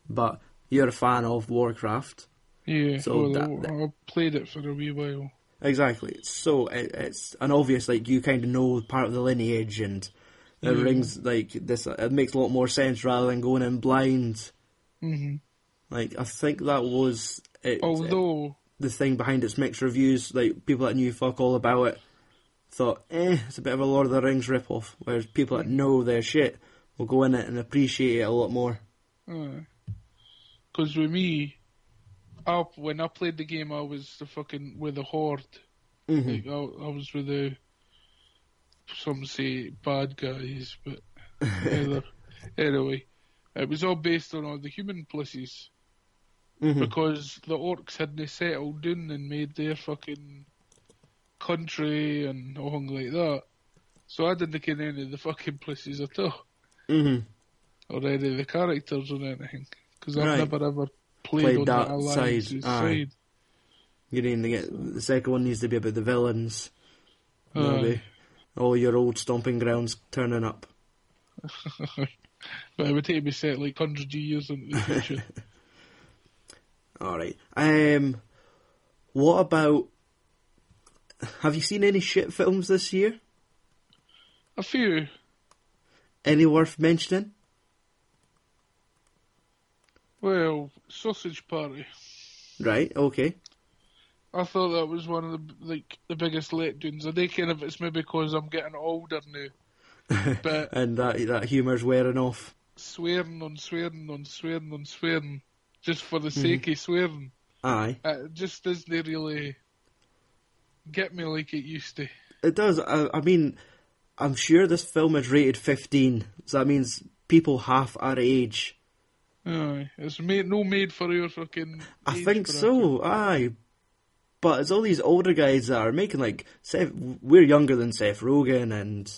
but you're a fan of Warcraft. Yeah, So well, that- I, I played it for a wee while. Exactly. So it, it's an obvious like you kind of know part of the lineage and it Yeah. rings like this. It makes a lot more sense rather than going in blind. hmm Like I think that was it, Although, the thing behind its mixed reviews. Like people that knew fuck all about it thought, eh, it's a bit of a Lord of the Rings ripoff. Whereas people that know their shit will go in it and appreciate it a lot more. because with me, I, when I played the game, I was the fucking with the horde. hmm Like I, I was with the some say bad guys, but (laughs) anyway, it was all based on all the human pussies hmm because the orcs hadn't settled down and made their fucking country and all like that. So I didn't get any of the fucking places at all, hmm or any of the characters or anything, because I've Right. never ever played, Played on that alliance's side, side. You need to get the second one needs to be about the villains. Maybe all your old stomping grounds turning up. (laughs) but it would take me set like hundreds of years into the future. (laughs) All right. Um, what about? Have you seen any shit films this year? a few. Any worth mentioning? Well, Sausage Party. Right. Okay. I thought that was one of the like the biggest letdowns. I think kind of it's maybe because I'm getting older now, (laughs) but and that that humour's wearing off. swearing on swearing on swearing on swearing just for the Mm-hmm. sake of swearing, Aye, it just doesn't really get me like it used to. it does. I, I mean, I'm sure this film is rated 15, so that means people half our age. Aye, it's made no made for your fucking. I think so. Aye. But it's all these older guys that are making like Seth. We're younger than Seth Rogen and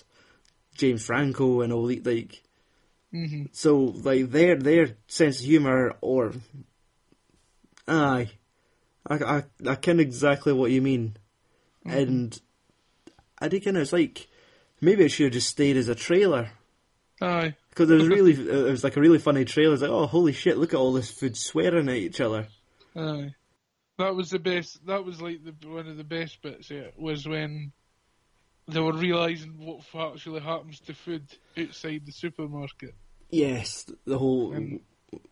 James Franco and all the like. Mhm. So like their their sense of humor or aye, I I I ken exactly what you mean, and I think you know it's like maybe it should have just stayed as a trailer Aye, because it was (laughs) really it was like a really funny trailer. It's like oh holy shit, look at all this food swearing at each other. aye. That was the best. That was like the one of the best bits. Yeah, was when they were realizing what actually happens to food outside the supermarket. Yes, the whole Um,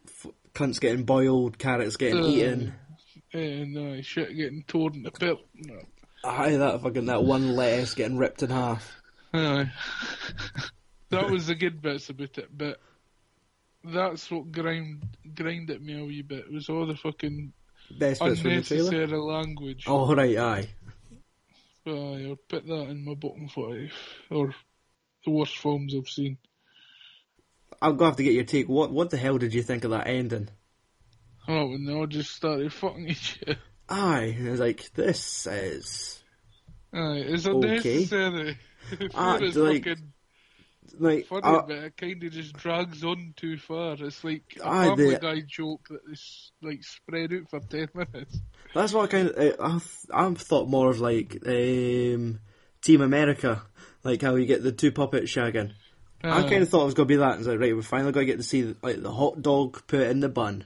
f- cunts getting boiled, carrots getting Uh, eaten. And uh, shit getting torn to bit. Aye, that fucking that one lettuce getting ripped in half. Aye. (laughs) that was the good bits about it, but that's what grind grinded me a wee bit. It was all the fucking Best bits from the unnecessary language. Oh right, aye. Aye, I'll put that in my bottom five, or the worst films I've seen. I'm gonna have to get your take. What what the hell did you think of that ending? Oh, when they all just started fucking each other. Aye, it was like this is Aye, is it Okay. necessary? (laughs) Ah, it's like, fucking like funny, uh, but it kind of just drags on too far. It's like a Aye, Family the- Guy joke that is like spread out for ten minutes. that's what I kind of I've I've thought more of like um, Team America, like how you get the two puppets shagging. I kind of thought it was gonna be that. It's like right, we're finally got to get to see like the hot dog put in the bun.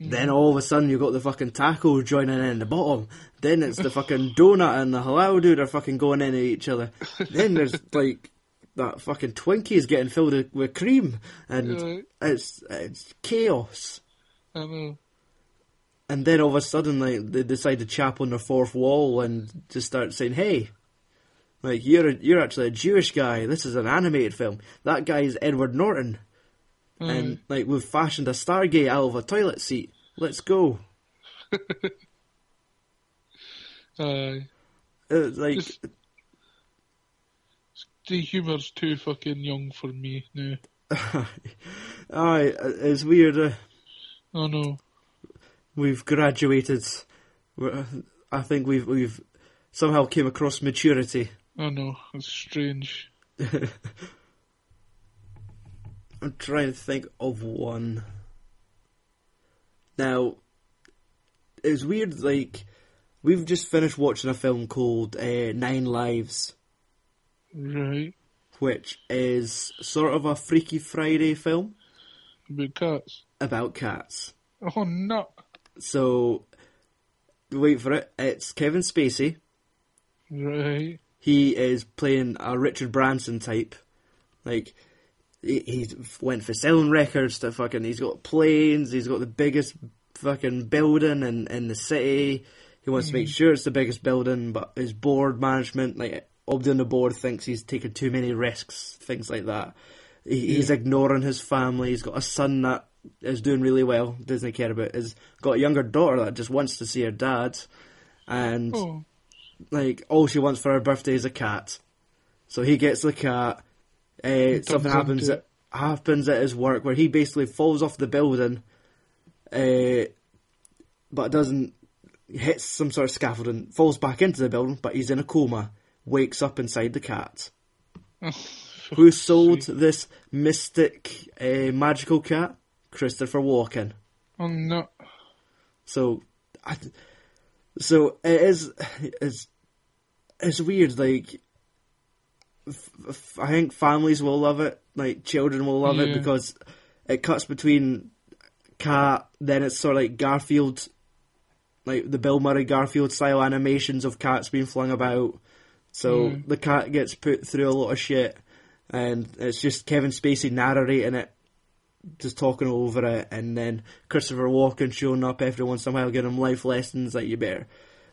Then all of a sudden you got the fucking taco joining in the bottom. Then it's the fucking donut and the halal dude are fucking going in at each other. Then there's (laughs) like that fucking Twinkie is getting filled with- cream, and it's it's chaos. I know. And then all of a sudden, like they decide to chap on their fourth wall and just start saying, "Hey, like you're a, you're actually a Jewish guy. This is an animated film. That guy's Edward Norton, Aye. and like we've fashioned a Stargate out of a toilet seat. Let's go." (laughs) Aye. It's like Just- The humour's too fucking young for me now. (laughs) Aye, it's weird. Uh, Oh no. We've graduated. We're- I think we've we've somehow came across maturity. Oh no. It's strange. (laughs) I'm trying to think of one. Now, it's weird. Like we've just finished watching a film called uh, Nine Lives, Right. which is sort of a Freaky Friday film About cats. about cats. Oh no. So, wait for it. It's Kevin Spacey. Right. He is playing a Richard Branson type. Like, he, he went for selling records to fucking. He's got planes. He's got the biggest fucking building in, in the city. He wants to make mm-hmm. sure it's the biggest building, but his board management, like, everybody on the board thinks he's taking too many risks, things like that. He, He's ignoring his family. He's got a son that is doing really well, doesn't care about. He's got a younger daughter that just wants to see her dad, and Oh. like all she wants for her birthday is a cat. So he gets the cat. Uh, something happens at, happens at his work where he basically falls off the building, uh, but doesn't hits some sort of scaffolding, falls back into the building, but he's in a coma. Wakes up inside the cat. (laughs) Who sold this mystic uh, magical cat? Christopher Walken. Oh no. So, I, so it is. It's it's weird. Like, f- I think families will love it. Like, children will love it because it cuts between cat. Then it's sort of like Garfield, like the Bill Murray Garfield style animations of cats being flung about. So Mm. the cat gets put through a lot of shit, and it's just Kevin Spacey narrating it just talking over it, and then Christopher Walken showing up every once in a while, giving him life lessons that you better.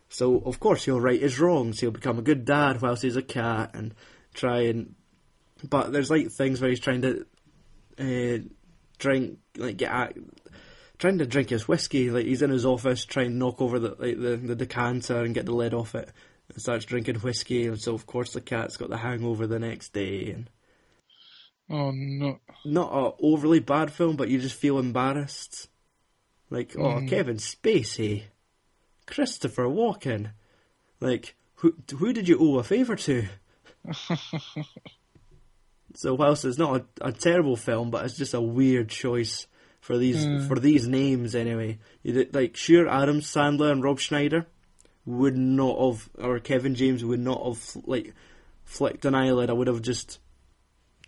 So of course he'll right his wrongs. He'll become a good dad whilst he's a cat, and try and. But there's like things where he's trying to uh, drink, like get at, trying to drink his whiskey. Like he's in his office trying to knock over the like the, the decanter and get the lid off it, and starts drinking whiskey. And so of course the cat's got the hangover the next day, and Oh no. not a overly bad film, but you just feel embarrassed. Like, oh, Mm. Kevin Spacey, Christopher Walken, like who who did you owe a favour to? (laughs) so whilst it's not a, a terrible film, but it's just a weird choice for these Mm. for these names anyway. You did, like sure, Adam Sandler and Rob Schneider would not have, or Kevin James would not have like flicked an eyelid. I would have just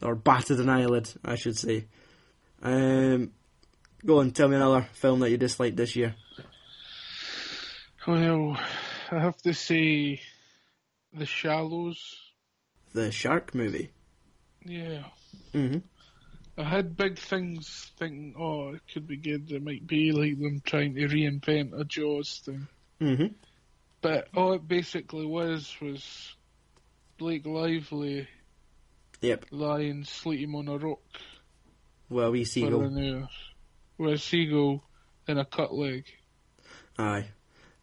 or batted an eyelid, I should say. Um, go on, tell me another film that you disliked this year. Well, I have to say, The Shallows. The Shark movie. Yeah. hmm I had big things thinking, oh, it could be good. It might be like them trying to reinvent a Jaws thing. hmm But all it basically was was Blake Lively Yep. lying sleeping on a rock Well, we seagull. an with a seagull and a cut leg. Aye.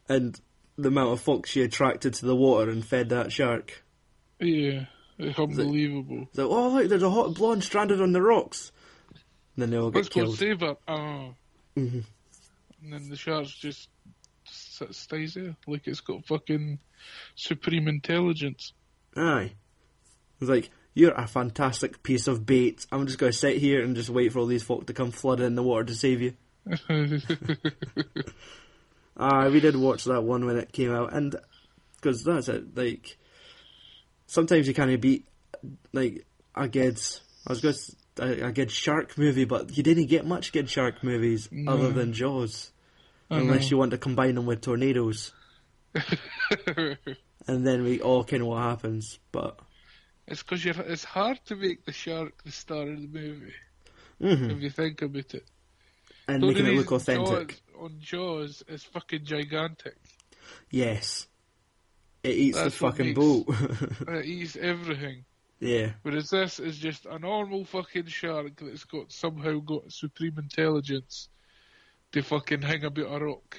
And the amount of folks she attracted to the water and fed that shark. Yeah, it's unbelievable. So, oh look, there's a hot blonde stranded on the rocks. And then they all get Let's go killed. save her. Oh. Mhm. And then the shark's just s- stays there like it's got fucking supreme intelligence. Aye. It's like, you're a fantastic piece of bait. I'm just going to sit here and just wait for all these folk to come flooding in the water to save you. (laughs) Aye, we did watch that one when it came out, and because that's it. Like sometimes you kind of beat like a good. I was going to a, a good shark movie, but you didn't get much good shark movies No. other than Jaws, I unless know. you want to combine them with tornadoes, (laughs) and then we all kind of what happens. But it's because it's hard to make the shark the star of the movie mhm, if you think about it. and The making it look authentic. Jaws, on Jaws is fucking gigantic. Yes, it eats That's the fucking boat. (laughs) It eats everything. yeah, Whereas this is just a normal fucking shark that's got somehow got supreme intelligence to fucking hang about a rock.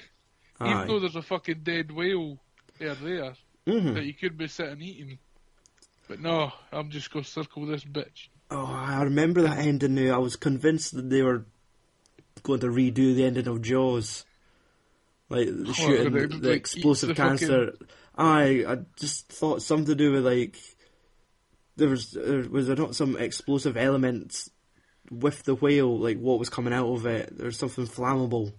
Even though there's a fucking dead whale there there Mhm. that you could be sitting eating. But no, I'm just gonna circle this bitch. Oh, I remember that ending now. I was convinced that they were going to redo the ending of Jaws, like the shooting, they- the like, explosive the fucking- cancer. I I just thought something to do with like there was there was there not some explosive element with the whale, like what was coming out of it. There's something flammable.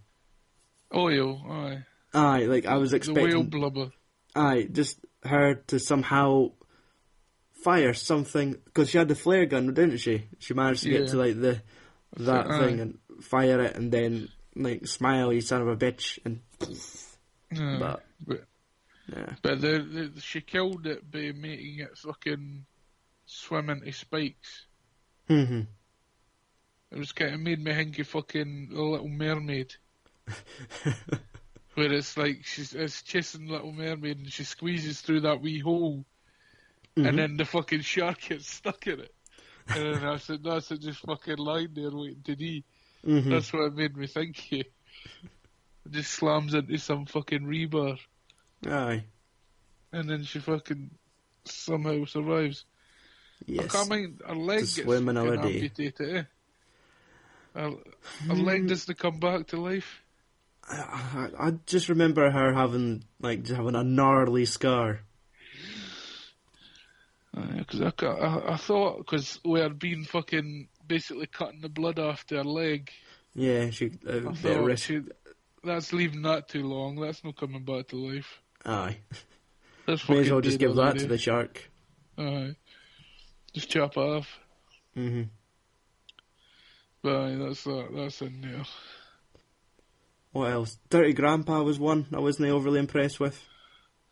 Oil, aye. Aye, like I was expecting. The whale blubber. Aye, just her to somehow fire something because she had the flare gun, didn't she? She managed to get to like the that Aye. thing and fire it, and then like smile, you son of a bitch, and but but yeah, but the, the, she killed it by making it fucking swim into spikes. hmm It was kind of made me think of fucking The Little Mermaid. (laughs) Where it's like she's it's chasing Little Mermaid and she squeezes through that wee hole Mm-hmm. and then the fucking shark gets stuck in it. And then I said, that's it just fucking lying there waiting to die. hmm That's what it made me think of. Just slams into some fucking rebar aye, and then she fucking somehow survives. I yes, can't mind her leg To gets swim another day. amputated, eh? Her leg doesn't come back to life. I, I, I just remember her having like having a gnarly scar. Because I, I, I thought, because we had been fucking basically cutting the blood off their leg, Yeah, she uh, I thought she, that's leaving that too long. That's not coming back to life. Aye, That's may as well just give that to the shark. Aye. Just chop it off. hmm But aye, that's that. That's in there. What else? Dirty Grandpa was one I wasn't overly impressed with.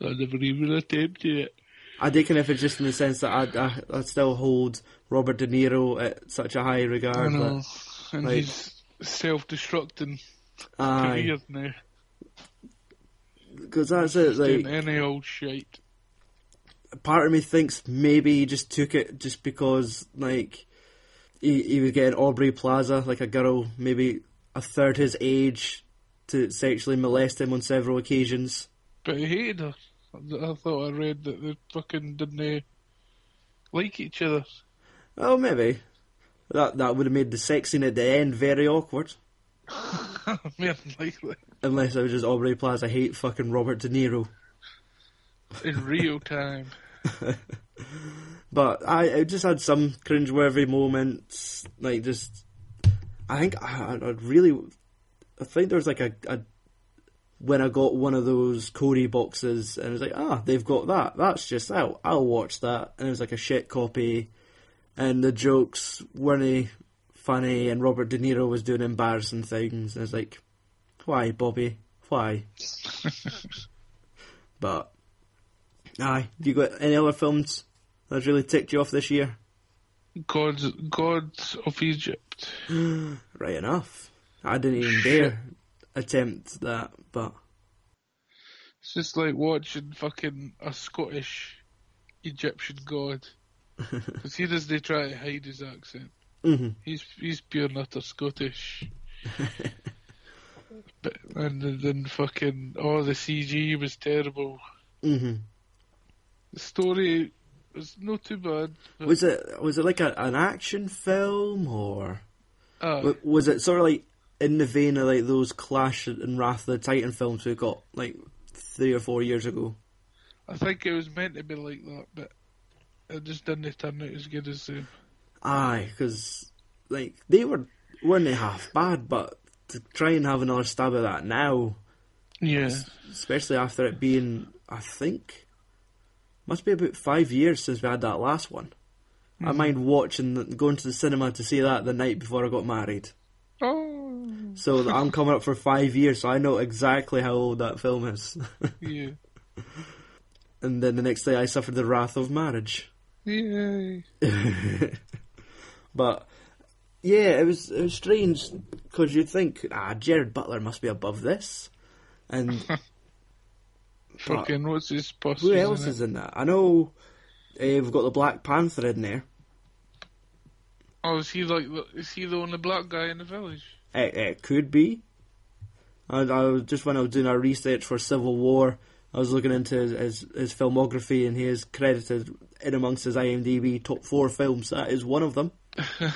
I never even attempted it. I do kind of it's just in the sense that I, I, I still hold Robert De Niro at such a high I regard. know. That, And like- he's self-destructing aye, career now. because that's it. Like any old shite. part of me thinks maybe he just took it just because like he, he was getting Aubrey Plaza, like a girl maybe a third his age, to sexually molest him on several occasions. But he hated her. I thought I read that they fucking didn't uh, like each other. Oh, maybe that that would have made the sex scene at the end very awkward. (laughs) More likely. Unless it was just Aubrey Plaza hate fucking Robert De Niro. In real time. (laughs) But I, I just had some cringeworthy moments, like just. I think I, I really, I think there was like a, a when I got one of those Kodi boxes, and it was like, ah, they've got that. That's just out. I'll watch that, and it was like a shit copy, and the jokes weren't funny, and Robert De Niro was doing embarrassing things, and it's like, why, Bobby? Why? (laughs) but, aye, you got any other films that's really ticked you off this year? Gods, gods of Egypt. (gasps) Right enough. I didn't even dare attempt that, but It's just like watching fucking a Scottish Egyptian god. Because he doesn't try to hide his accent. mhm. He's he's pure nutter Scottish. (laughs) but, and then fucking, oh, the CG was terrible. Mhm. The story was not too bad. Was it was it like a, an action film or uh, was it sort of like in the vein of like those Clash and Wrath of the Titan films we got like three or four years ago? I think it was meant to be like that, but it just didn't turn out as good as them. Aye, because like they were weren't they half bad, but to try and have another stab at that now, Yeah. especially after it being, I think, must be about five years since we had that last one. I mind watching, the- going to the cinema to see that the night before I got married. Oh, So I'm coming up for five years, so I know exactly how old that film is. (laughs) yeah. and then the next day I suffered the wrath of marriage. Yay. (laughs) But yeah, it was it was strange because you'd think, ah, Gerard Butler must be above this, and (laughs) Fucking, what's his boss? who else is in that? I know uh, we've got the Black Panther in there. Oh, is he like, the- is he the only black guy in the village? It, it could be. I, I was just when I was doing our research for Civil War, I was looking into his, his, his filmography, and he is credited in amongst his IMDb top four films. That is one of them. (laughs)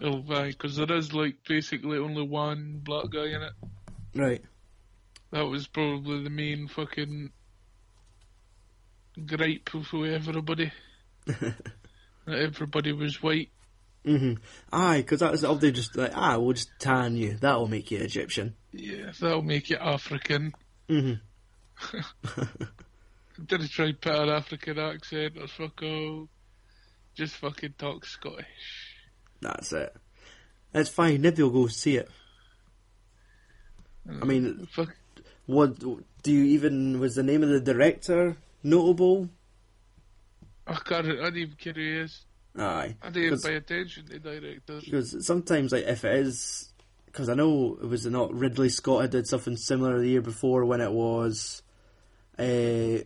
Oh, right, because there is like basically only one black guy in it. Right. That was probably the main fucking gripe with everybody. (laughs) that everybody was white. hmm Aye, because that was they just like ah, we'll just tan you. That'll make you Egyptian. Yeah, that'll make you African. (laughs) hmm Didn't try and put an African accent or fuck all. Just fucking talk Scottish. That's it. It's fine. Maybe we'll go see it. I mean, Fuck. What do you even was the name of the director notable? I can't. I didn't even care who he is. Aye, I didn't even pay attention to directors. because sometimes like if it is, because I know it was not Ridley Scott had did something similar the year before when it was, uh,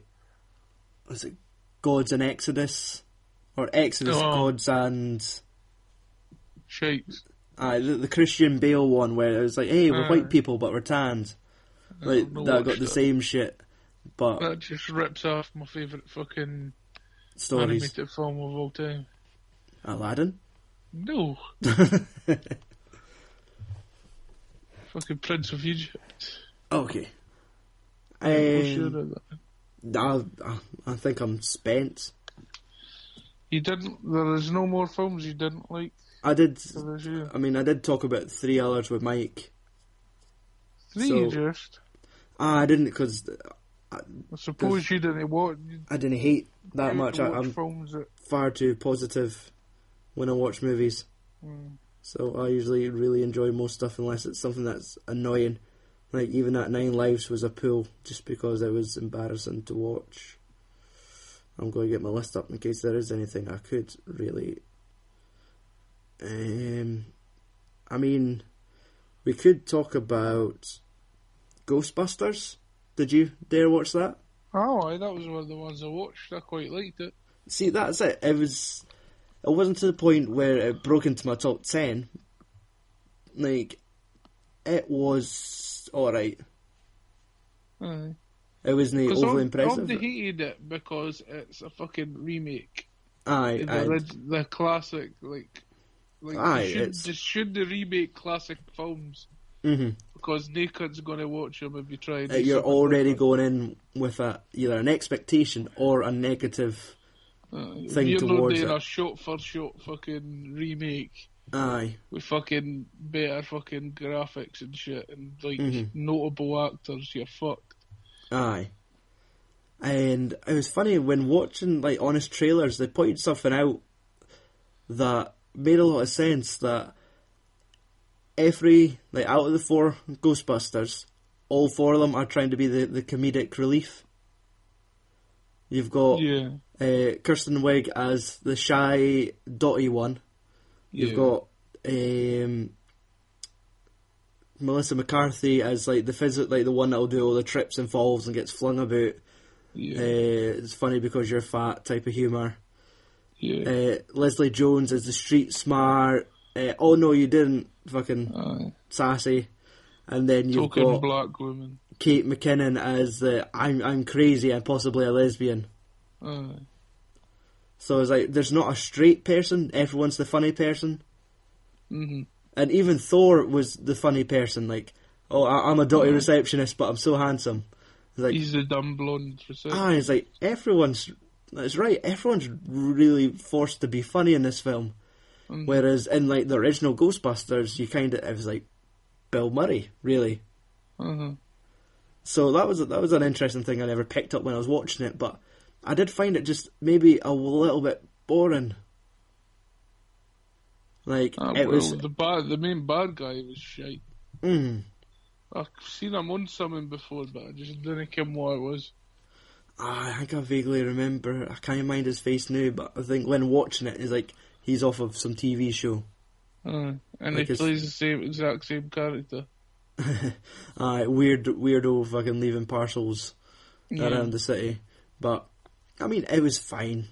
was it Gods and Exodus or Exodus Oh. Gods and Shite. aye the, the Christian Bale one where it was like hey we're Aye. white people but we're tanned like that got the same shit but That just rips off my favourite fucking stories animated film of all time. Aladdin. No. (laughs) fucking Prince of Egypt. Okay. Um, I, I, I think I'm spent. You didn't. There is no more films you didn't like I did. for this year. I mean, I did talk about three others with Mike. Three So- just. Ah, I didn't because I suppose you didn't watch. I didn't hate that didn't much. I, I'm films that. far too positive when I watch movies. Mm, So I usually really enjoy most stuff unless it's something that's annoying. Like even that Nine Lives was a pull just because it was embarrassing to watch. I'm going to get my list up in case there is anything I could really. Um, I mean, we could talk about Ghostbusters. Did you dare watch that? oh, aye, that was one of the ones I watched. I quite liked it. See, that's it. It was. It wasn't to the point where it broke into my top ten. Like, it was all right. Aye. It wasn't overly I impressive. hated it because it's a fucking remake. Aye, The, aye. the classic, like, like Aye, should, it's- should they remake classic films hmm because naked's going to watch them if you try. Uh, You're already different. going in with a either an expectation or a negative. Aye. thing You're not doing it. a shot for shot fucking remake Aye, with fucking better fucking graphics and shit and like Mhm. notable actors. You're fucked. aye. And it was funny when watching like honest trailers, they pointed something out that made a lot of sense. That every like out of the four Ghostbusters, all four of them are trying to be the, the comedic relief. You've got Yeah, uh, Kristen Wiig as the shy, dotty one. You've yeah. got um, Melissa McCarthy as like the phys- like the one that'll do all the trips and falls and gets flung about. yeah, Uh, it's funny because you're fat type of humour. yeah. Uh, Leslie Jones as the street smart. Uh, oh no, you didn't. Fucking Aye. sassy. And then you've Token got black woman. Kate McKinnon as the I'm I'm crazy and possibly a lesbian. Aye. So it's like there's not a straight person. Everyone's the funny person. hmm And even Thor was the funny person. Like, oh, I, I'm a dotty receptionist, but I'm so handsome. It's like, He's the dumb blonde for ah, it's like everyone's. That's right. Everyone's really forced to be funny in this film. Mhm. Whereas in like the original Ghostbusters, you kind of it was like Bill Murray, really. Uh-huh. So that was that was an interesting thing I never picked up when I was watching it, but I did find it just maybe a little bit boring. Like Ah, it well, was. the bad, the main bad guy was shite. Mm, I've seen him on something before, but I just didn't care what it was. Ah, I think I vaguely remember. I can't mind his face now, but I think when watching it, it's like he's off of some TV show. Uh, and Like he plays the same exact same character. (laughs) Aye, weird, weirdo fucking leaving parcels Yeah. around the city. But I mean, it was fine.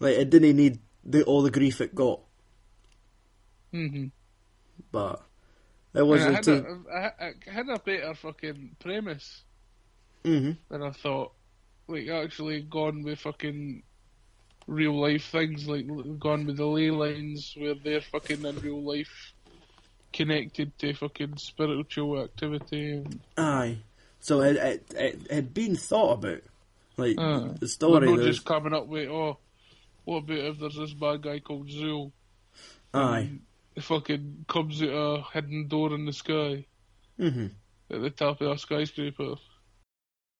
Like it didn't need the all the grief it got, hmm but it wasn't. had, Too... a, had a better fucking premise hmm than I thought. Like actually gone with fucking real life things like Gone with the Ley lines, where they're fucking in real life connected to fucking spiritual activity. Aye. So it it, it had been thought about, like the story. They're not just coming up with, oh, what about if there's this bad guy called Zuul? Aye. Fucking comes out a hidden door in the sky hmm at the top of a skyscraper.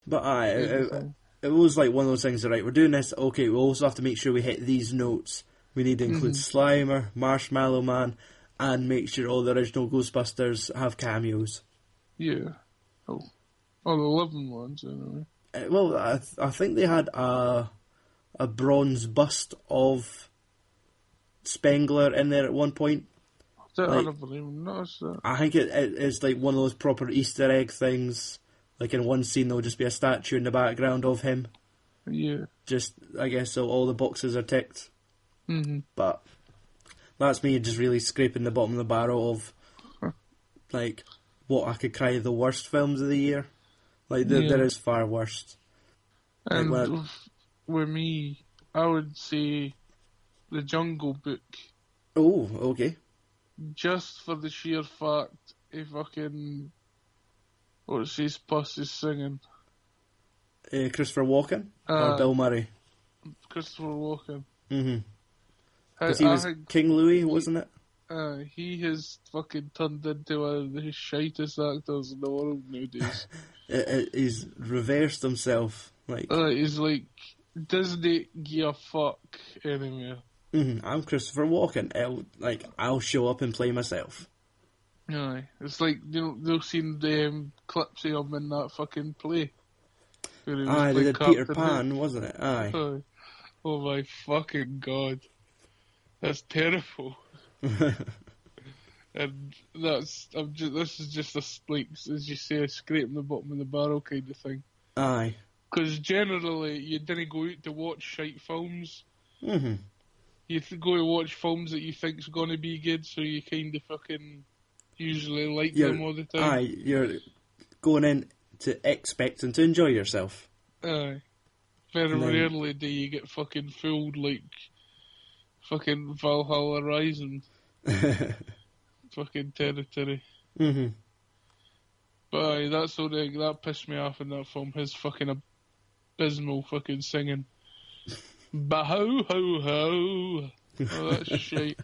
But aye, it, it, it was like one of those things. Right, we're doing this. Okay, we also have to make sure we hit these notes. We need to include Slimer, Marshmallow Man, and make sure all the original Ghostbusters have cameos. Yeah. Oh. Oh, the living ones, anyway. Uh, well, I, th- I think they had a a bronze bust of Spengler in there at one point. That, I Like- never even noticed that. I think it, it it's like one of those proper Easter egg things. Like in one scene, there'll just be a statue in the background of him. Yeah. Just, I guess, so all the boxes are ticked. hmm But that's me just really scraping the bottom of the barrel of like what I could cry the worst films of the year. Like there, Yeah. there is far worse. And well- with- with me, I would say the Jungle Book, Oh, okay. just for the sheer fact if fucking what's his puss is singing. Uh, Christopher Walken Uh, or Bill Murray. Christopher Walken. Mm-hmm. Because he I was think King Louie, wasn't it? uh, he has fucking turned into one of the shittest actors in the world nowadays. (laughs) It, it, he's reversed himself. Like, uh, he's like, Disney give a fuck anymore. mhm, I'm Christopher Walken. I'll, like, I'll show up and play myself. Aye, it's like you know they've seen the um, clips of him in that fucking play. where he was Aye, they did Peter. Pan, wasn't it? Aye. Aye. Oh my fucking god, that's terrible. (laughs) And that's I'm just this is just a like as you say, scraping the bottom of the barrel kind of thing. Aye. Because generally you didn't go out to watch shite films. hmm You th- go to watch films that you think's going to be good, so you kind of fucking usually like You're- them all the time. Aye, you're going in to expect and to enjoy yourself. Aye. Very then- rarely do you get fucking fooled like fucking Valhalla Rising (laughs) fucking territory. hmm But aye, that's only that pissed me off in that film. His fucking abysmal fucking singing. Bah ho ho ho. Oh, that's shit.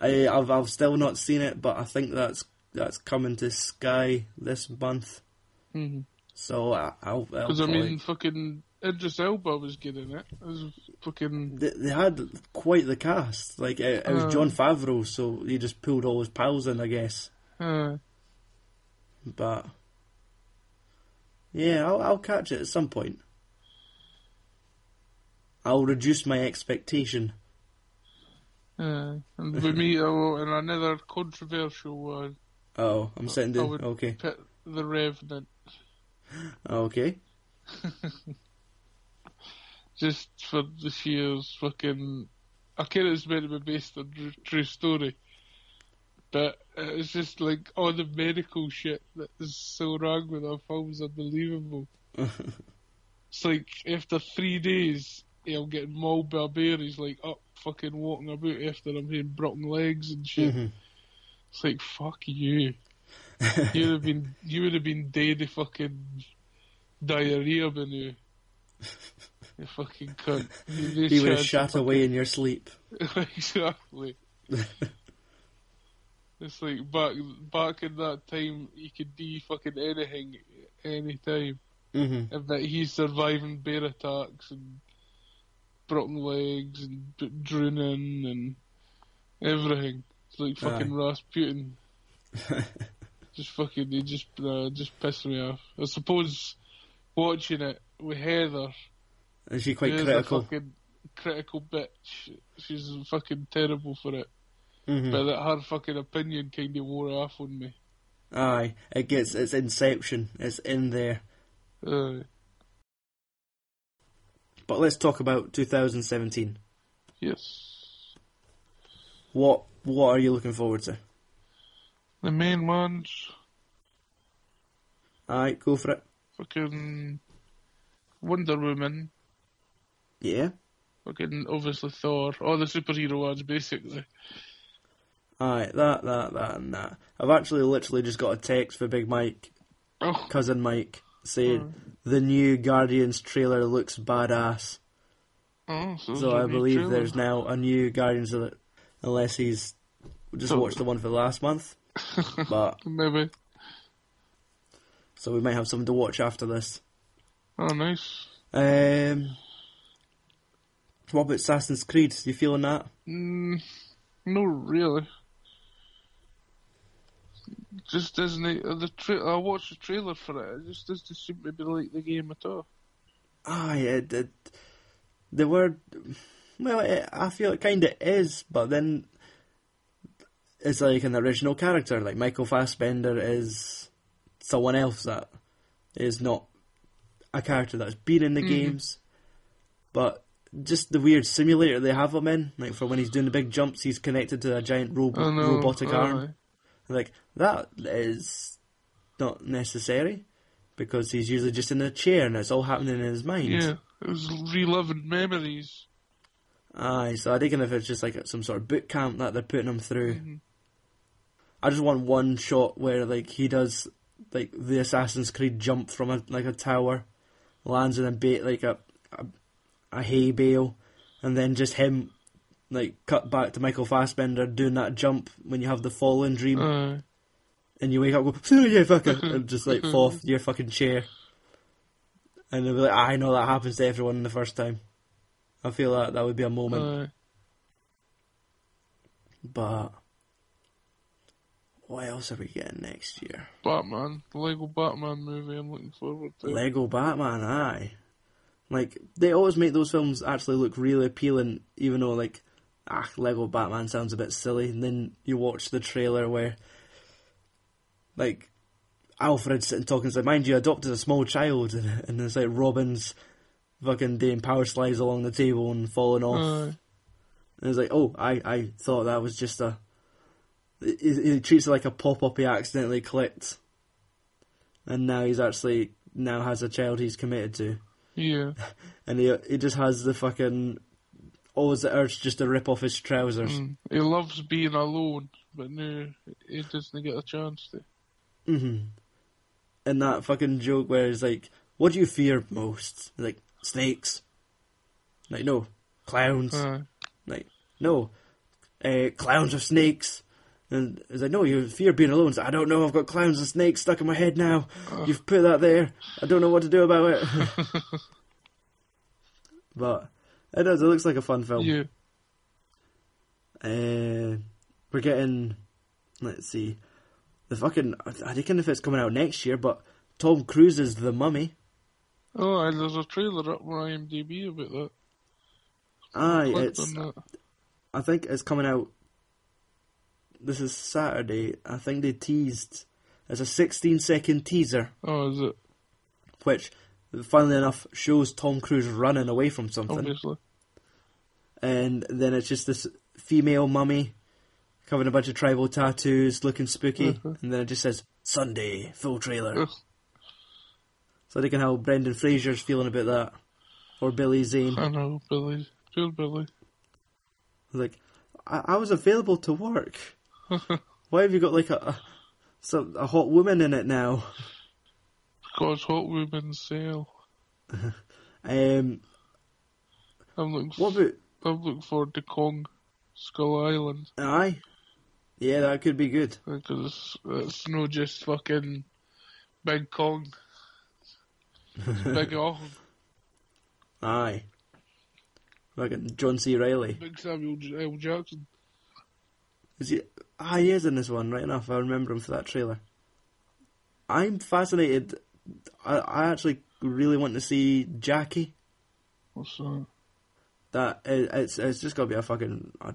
I, I've I've still not seen it, but I think that's that's coming to Sky this month. Because So I, I'll. I'll I mean, fucking Idris Elba was good in it. It was fucking they, they had quite the cast. Like it, it was Uh. Jon Favreau, so he just pulled all his pals in, I guess. uh, But yeah, I'll, I'll catch it at some point. I'll reduce my expectation. Uh, and with me, oh, and another controversial one, Oh, I'm sitting I down. would Okay, pit The Revenant. okay. (laughs) just for the sheer fucking. I get it's meant to be based on tr- true story, but it's just like all the medical shit that is so wrong with our film's unbelievable. (laughs) It's like after three days, he'll get mauled by a bear. He's like up fucking walking about after I'm having broken legs and shit. Mhm. It's like fuck you. you would have been (laughs) you would have been dead of fucking diarrhea by now. You fucking cunt. You (laughs) He would have shot of away in your sleep. (laughs) exactly. it's like back back in that time, you could do fucking anything, any time, hmm and that he's surviving bear attacks and broken legs and b- drowning and everything. It's like fucking Rasputin. (laughs) just fucking, he just uh, just pissed me off. I suppose watching it with Heather, Is she quite who's critical? a fucking critical bitch. She's fucking terrible for it. Mhm. But that her fucking opinion kind of wore off on me. Aye, it gets it's Inception. It's in there. Uh, But let's talk about 2017. yes. What what are you looking forward to? The main ones, Aye, go for it. fucking Wonder Woman, Yeah. Fucking obviously Thor, all the superhero ones basically. Aye, that, that, that, and that. I've actually literally just got a text for Big Mike, Oh, cousin Mike, saying the new Guardians trailer looks badass. oh so, So there's a I new believe trailer. there's now a new Guardians of it, unless he's just So- watched the one for the last month. (laughs) but maybe. so we might have something to watch after this. Oh, nice. Um, what about Assassin's Creed? You feeling that? Mm, no, really. Just doesn't it, uh, the tra- I watched the trailer for it. It just doesn't seem to be like the game at all. Ah, it, it, the word. Well, it, I feel it kind of is, but then it's like an original character. Like Michael Fassbender is someone else that is not a character that's been in the Mhm. games, but just the weird simulator they have him in. Like for when he's doing the big jumps, he's connected to a giant know. robotic arm. Like that is not necessary because he's usually just in a chair and it's all happening in his mind. Yeah, it was reliving memories. Aye, so I think if it's just like some sort of boot camp that they're putting him through. Mhm. I just want one shot where like he does like the Assassin's Creed jump from a like a tower, lands in a bait like a, a a hay bale, and then just him like cut back to Michael Fassbender doing that jump when you have the fallen dream Aye. and you wake up and go (laughs) yeah fuck it and just like mm-hmm. fall off your fucking chair. And they'll be like, I know that happens to everyone the first time. I feel that that would be a moment. Aye. But what else are we getting next year? Batman, the Lego Batman movie. I'm looking forward to. Lego Batman, aye. Like they always make those films actually look really appealing, even though like ah Lego Batman sounds a bit silly. And then you watch the trailer where like Alfred's sitting talking, it's like, mind you, adopted a small child, (laughs) and, and it's like Robin's fucking doing power slides along the table and falling off. Aye. And it's like, oh, I, I thought that was just a. He, he treats it like a pop up he accidentally clicked. And now he's actually now has a child he's committed to. Yeah. (laughs) And he he just has the fucking always the urge just to rip off his trousers. Mm. He loves being alone, but no, he doesn't get a chance to. hmm And that fucking joke where he's like, what do you fear most? Like, snakes. Like, no. Clowns. Aye. Like, no, uh, clowns or snakes. And it's like, no, you fear being alone. Like, I don't know, I've got clowns and snakes stuck in my head now. You've put that there. I don't know what to do about it. (laughs) but it does, it looks like a fun film. Yeah. Uh, we're getting, let's see, the fucking, I don't know if it's coming out next year, but Tom Cruise is The Mummy. Oh, and there's a trailer up on IMDb about that. Aye, it's, that. I think it's coming out. This is Saturday. I think they teased. It's a 16 second teaser, Oh, is it? which, funnily enough, shows Tom Cruise running away from something. Obviously. And then it's just this female mummy covered in a bunch of tribal tattoos, looking spooky. Mhm. And then it just says Sunday, full trailer. Ugh. So I think how Brendan Fraser's feeling about that. Or Billy Zane. I know, Billy. Poor Billy. Like, I, I was available to work. (laughs) Why have you got like a, a, some, a hot woman in it now? Because hot women sell. (laughs) Um, I'm looking, what about I'm looking forward to Kong Skull Island. aye? Yeah, that could be good. Because it's, it's not just fucking Big Kong. It's (laughs) Big Awesome. Aye. Fucking John C. Reilly. Big Samuel L. Jackson. Is he? Ah, he is in this one, right enough. I remember him for that trailer. I'm fascinated. I, I actually really want to see Jackie. What's that? That it, it's it's just to be a fucking a,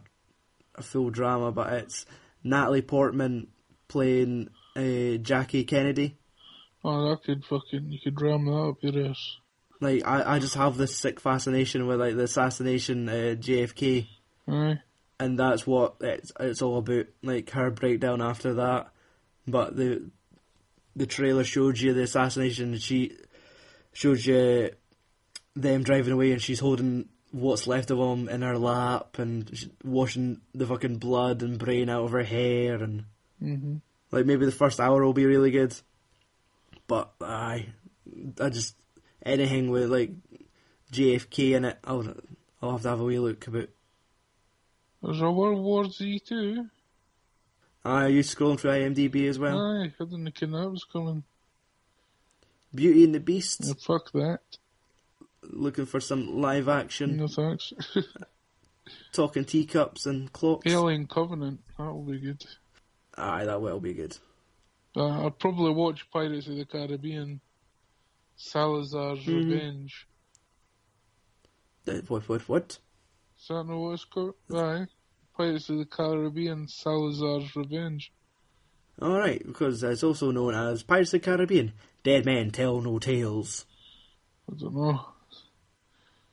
a full drama, but it's Natalie Portman playing uh, Jackie Kennedy. Oh, that could fucking, you could ram that up your ass. Like I, I just have this sick fascination with like the assassination uh, JFK, Aye. and that's what it's it's all about. Like her breakdown after that, but the the trailer showed you the assassination. and She showed you them driving away, and she's holding what's left of him in her lap and sh- washing the fucking blood and brain out of her hair and hmm like maybe the first hour will be really good. But I, I just anything with like JFK in it, I'll I'll have to have a wee look about. There's a World War Z too. I you scrolling through IMDb as well. Aye, I didn't know that was coming. Beauty and the Beast, Yeah, fuck that. looking for some live action, No thanks. (laughs) talking teacups and clocks. Alien Covenant, that'll be good. Aye, that will be good. Uh, I'd probably watch Pirates of the Caribbean, Salazar's Mhm. Revenge. Uh, What what what? Is that it's called? Aye. Pirates of the Caribbean, Salazar's Revenge. All right, because it's also known as Pirates of the Caribbean. Dead men tell no tales. I don't know.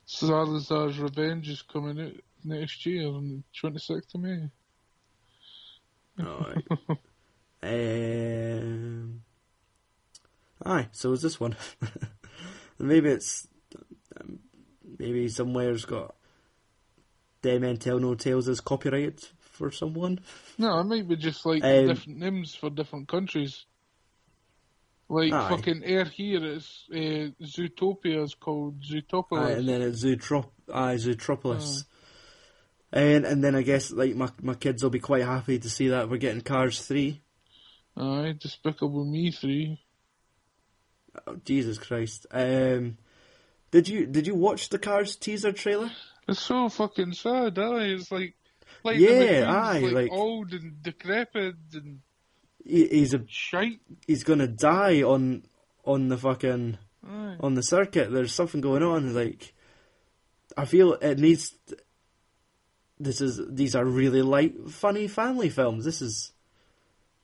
Salazar's Revenge is coming out next year on the 26th of May. Alright. (laughs) um, aye, so is this one. (laughs) maybe it's. Um, maybe somewhere's got. Dead Men Tell No Tales is copyrighted for someone. No, it might be just like Um, different names for different countries. Like Aye. fucking Air here is uh, Zootopia is called Zootopolis. Aye, and then it's Zootrop. Aye, Zootropolis. And, and then I guess like my my kids will be quite happy to see that we're getting Cars 3. Aye, Despicable Me three. Oh, Jesus Christ. Um, did you did you watch the Cars teaser trailer? It's so fucking sad, aye. It's like, like Yeah, aye, like, like- old and decrepit and He, he's a shite. he's gonna die on on the fucking Aye. on the circuit. There's something going on. Like I feel it needs. This is these are really light, funny family films. This is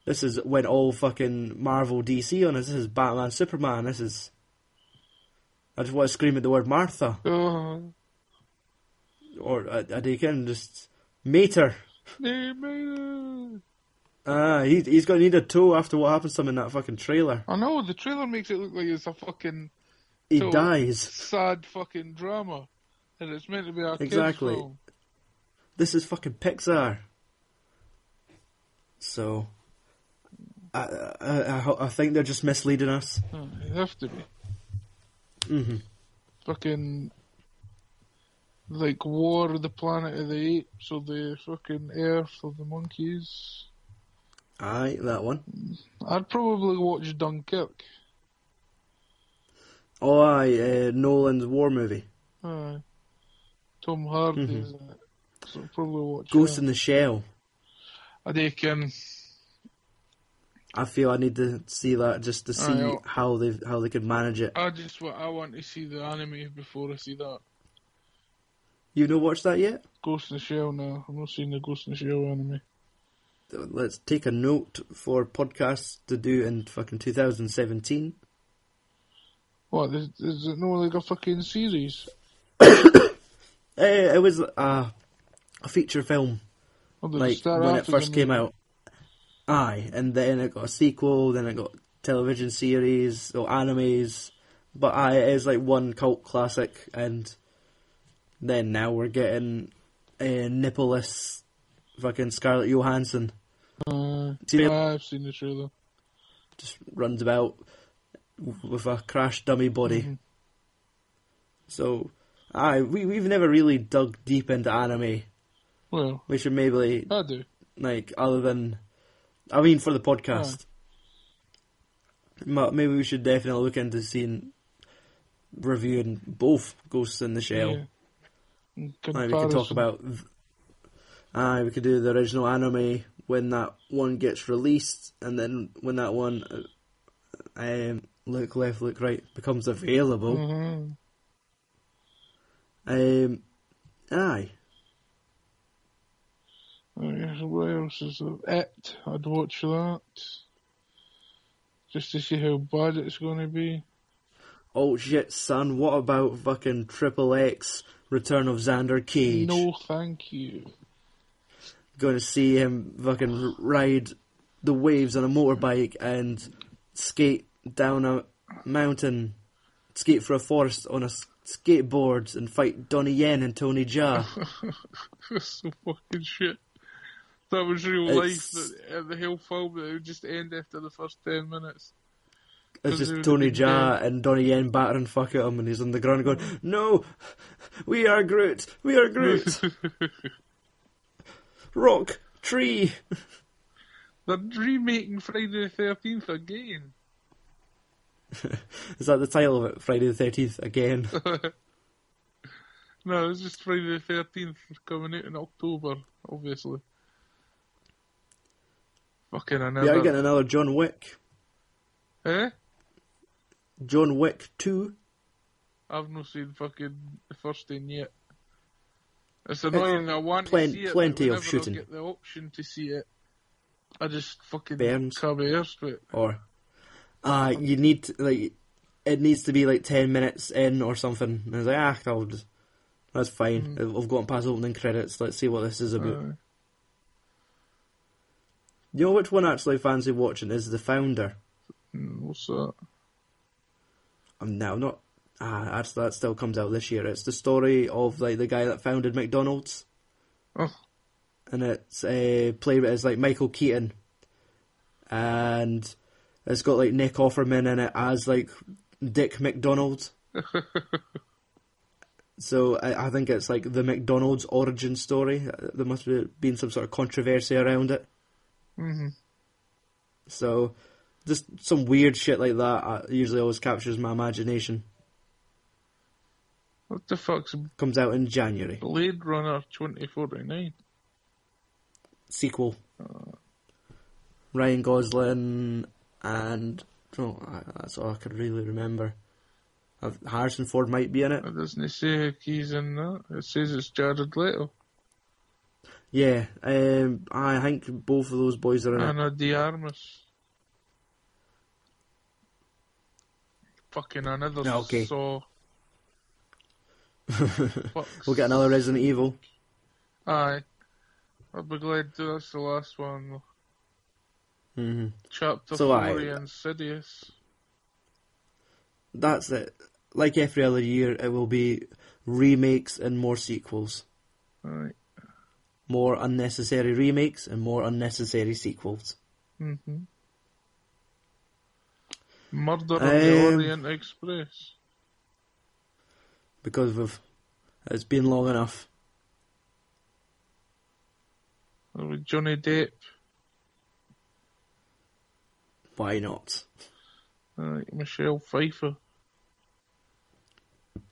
this is when all fucking Marvel DC on us. This is Batman, Superman. This is. I just want to scream at the word Martha Oh, or uh, they can just Mater. Ah, he he's gonna need a tow after what happens to him in that fucking trailer. I know, the trailer makes it look like it's a fucking He Toe. dies. sad fucking drama. And it's meant to be a kid's Exactly. film. This is fucking Pixar. So, I, I, I, I think they're just misleading us. Oh, you have to be. Hmm Fucking. Like War of the Planet of the Apes or the fucking Earth of the Monkeys. Aye, that one. I'd probably watch Dunkirk. Oh, aye, uh, Nolan's war movie, Aye. Tom Hardy is in it. So probably watch Ghost that. in the Shell. I reckon. I feel I need to see that just to see oh. how they how they could manage it. I just I want to see the anime before I see that. You not watched that yet? Ghost in the Shell now. I'm not seeing the Ghost in the Shell anime. Let's take a note for podcasts to do in fucking 2017. What, is, is it no like a fucking series? (coughs) Eh, it was uh, a feature film. Does like when it first came out. Aye, and then it got a sequel, then it got television series or animes. But aye, it is like one cult classic, and then now we're getting a nippleless fucking Scarlett Johansson Uh, See yeah, I've seen the trailer. just runs about with a crash dummy body. Mhm. So, aye, we we've never really dug deep into anime. Well, We should maybe I do. like other than I mean for the podcast. Ma- Maybe we should definitely look into seeing reviewing both Ghosts in the Shell. Yeah. Aye, we could talk about Aye, we could do the original anime when that one gets released and then when that one uh, um, look left look right becomes available. Mhm. Um aye. Oh, right, what else is there? It. I'd watch that. Just to see how bad it's going to be. Oh shit son, what about fucking Triple X Return of Xander Cage? No, thank you. going to see him fucking ride the waves on a motorbike and skate down a mountain, skate through a forest on a skateboards and fight Donnie Yen and Tony Jaa. (laughs) That's so fucking shit. That was real It's- life. That, uh, the whole film that it would just end after the first ten minutes. It's just Tony Jaa and Donnie Yen battering fuck at him, and he's on the ground going, "No, we are Groot, we are Groot, (laughs) rock, tree." They're remaking Friday the Thirteenth again. (laughs) Is that the title of it? Friday the Thirteenth again. (laughs) No, it's just Friday the Thirteenth coming out in October, obviously. Fucking We are getting another John Wick. Eh? John Wick Two. I've not seen fucking the first thing yet. It's annoying. I want plen- to see it, plenty of shooting. I get the option to see it, I just fucking Burns. can't be arsed with it. or uh you need to, like it needs to be like 10 minutes in or something and I was like ah I'll just, that's fine Mm. I've gotten past opening credits let's see what this is about. You know which one I actually fancy watching is The Founder Mm, what's that? I'm now not ah actually that still comes out this year it's the story of like the guy that founded McDonald's Oh, and it's uh, played as like Michael Keaton, and it's got like Nick Offerman in it as like Dick McDonald. (laughs) so I, I think it's like the McDonald's origin story. There must have been some sort of controversy around it. Hmm So just some weird shit like that uh, usually always captures my imagination. What the fuck's Comes out in January. Blade Runner 2049? Sequel. Ryan Gosling and oh, I- that's all I could really remember. Uh, Harrison Ford might be in it. It doesn't say he's in that. It says it's Jared Leto. Yeah, um, I think both of those boys are in it. Ana de Armas. Fucking another Yeah, okay. Saw. (laughs) We'll get another Resident Evil. Aye. I'll be glad to, that's the last one. hmm Chapter So 4 aye. Insidious. That's it. Like every other year, it will be remakes and more sequels. Aye. More unnecessary remakes and more unnecessary sequels. hmm Murder on the Um, Orient Express. Because we've, it's been long enough. With Johnny Depp. Why not? Aye. Michelle Pfeiffer.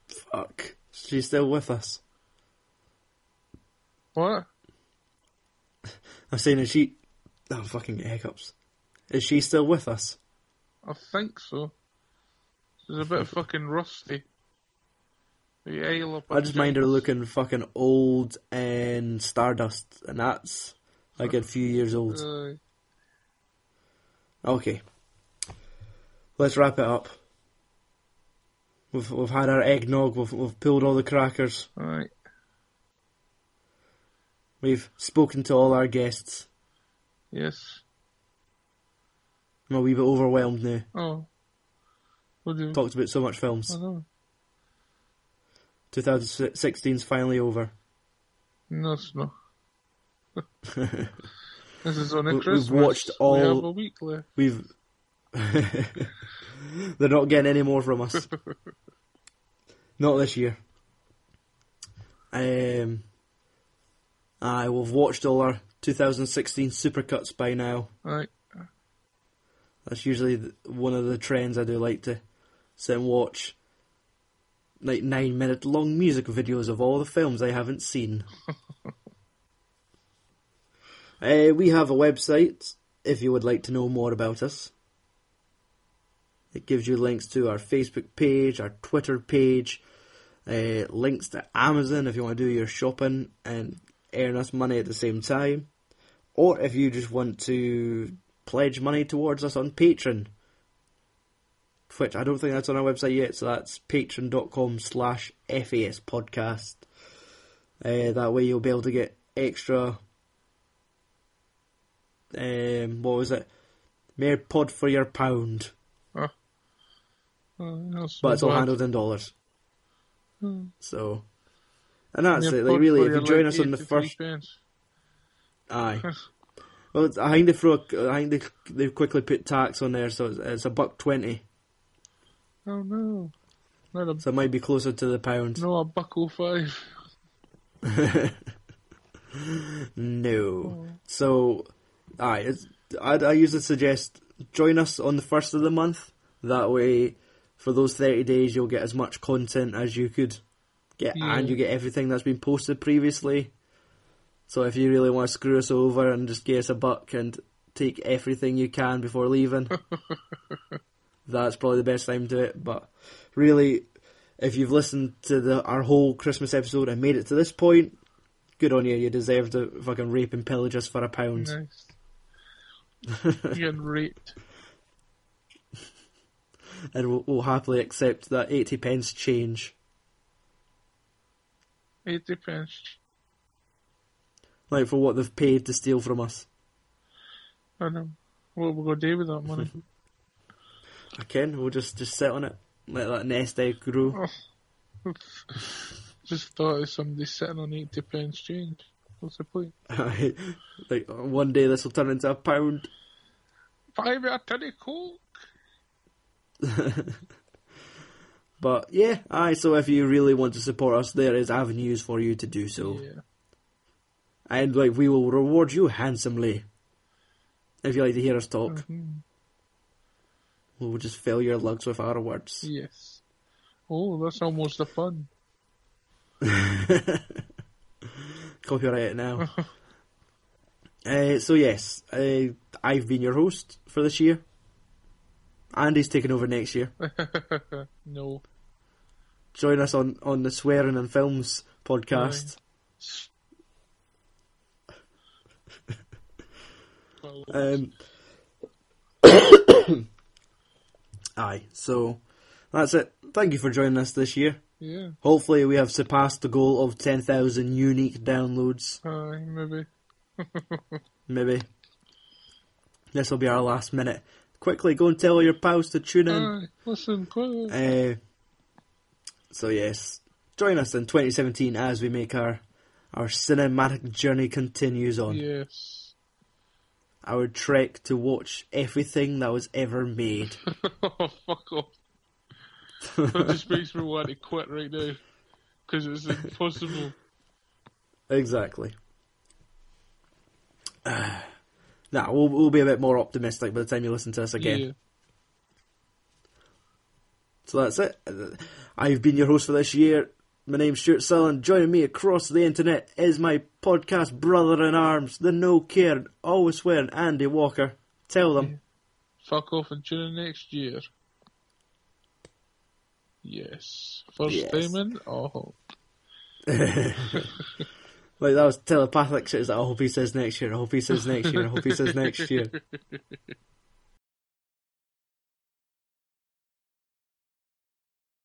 Fuck. She's still with us. What? I'm saying, is she. Oh, fucking hiccups. Is she still with us? I think so. She's a (laughs) bit fucking rusty. Of I just mind her looking fucking old and Stardust, and that's like a few years old. Okay, let's wrap it up. We've we've had our eggnog. We've we've pulled all the crackers. Aye. We've spoken to all our guests. Yes. I'm a wee bit overwhelmed now. Oh. What do. Talked about so much films. I know. 2016's finally over. No, it's not. (laughs) This is We- we've Christmas. watched We all- have a week left. We've. (laughs) They're not getting any more from us. (laughs) not this year. Um. I we've watched all our 2016 supercuts by now. Aye. That's usually one of the trends I do like to sit and watch. Like nine minute long music videos of all the films I haven't seen. uh, (laughs) we have a website if you would like to know more about us. It gives you links to our Facebook page, our Twitter page, uh, links to Amazon if you want to do your shopping and earn us money at the same time. Or if you just want to pledge money towards us on Patreon. Which I don't think that's on our website yet, so that's patreon.com slash FAS podcast. Uh, that way you'll be able to get extra um what was it? Mere pod for your pound. But it's all handled in dollars. Hmm. So, and that's it. Like really, if you join like, us on the first, aye. (laughs) Well, it's, I think they throw. a- I think they they've quickly put tax on there, so it's, it's a buck twenty. Oh no. A So it might be closer to the pound. no a buckle oh five. (laughs) no. Oh. So, aye, it's, I'd, I usually suggest join us on the first of the month. That way, for those 30 days, you'll get as much content as you could get, Yeah. and you get everything that's been posted previously. So, if you really want to screw us over and just get us a buck and take everything you can before leaving, (laughs) that's probably the best time to do it. But really, if you've listened to the our whole Christmas episode and made it to this point, good on you. You deserve to fucking rape and pillage us for a pound. Nice. (laughs) You're getting raped. and we'll, we'll happily accept that 80 pence change. Eighty pence. Like for what they've paid to steal from us. I know. What we gonna do with that money? (laughs) I can, we'll just, just sit on it. Let that nest egg grow. (laughs) Just thought of somebody sitting on eighty pence change. What's the point? (laughs) like one day this will turn into a pound. Five a twenty coke. But yeah, aye, so if you really want to support us, there is avenues for you to do so. Yeah. And like we will reward you handsomely. If you like to hear us talk. Mhm. We'll just fill your lugs with our words. Yes. Oh, that's almost the fun. (laughs) Copyright it now. (laughs) uh, so yes, uh, I've been your host for this year. Andy's taking over next year. (laughs) no. Join us on, on the Swearing and Films podcast. Um, (coughs) aye, so that's it. Thank you for joining us this year. yeah. Hopefully, we have surpassed the goal of 10,000 unique downloads. Aye, maybe. (laughs) Maybe. This will be our last minute. Quickly, go and tell all your pals to tune in. Aye, listen, quick. Uh, so yes, join us in 2017 as we make our our cinematic journey continues on. yes. Our trek to watch everything that was ever made. (laughs) oh, fuck off. That just makes me want to quit right now. Because it's impossible. exactly. Uh, (sighs) nah, we'll we'll be a bit more optimistic by the time you listen to us again. Yeah. So that's it. I've been your host for this year. My name's Stuart Sutherland. Joining me across the internet is my podcast brother in arms, the no care, always swearing Andy Walker. Tell them. Fuck off and tune in next year. Yes. First Yes. time in? Oh. Like that was telepathic shit. I hope he says next year. I hope he says next year. I hope he says next year. (laughs)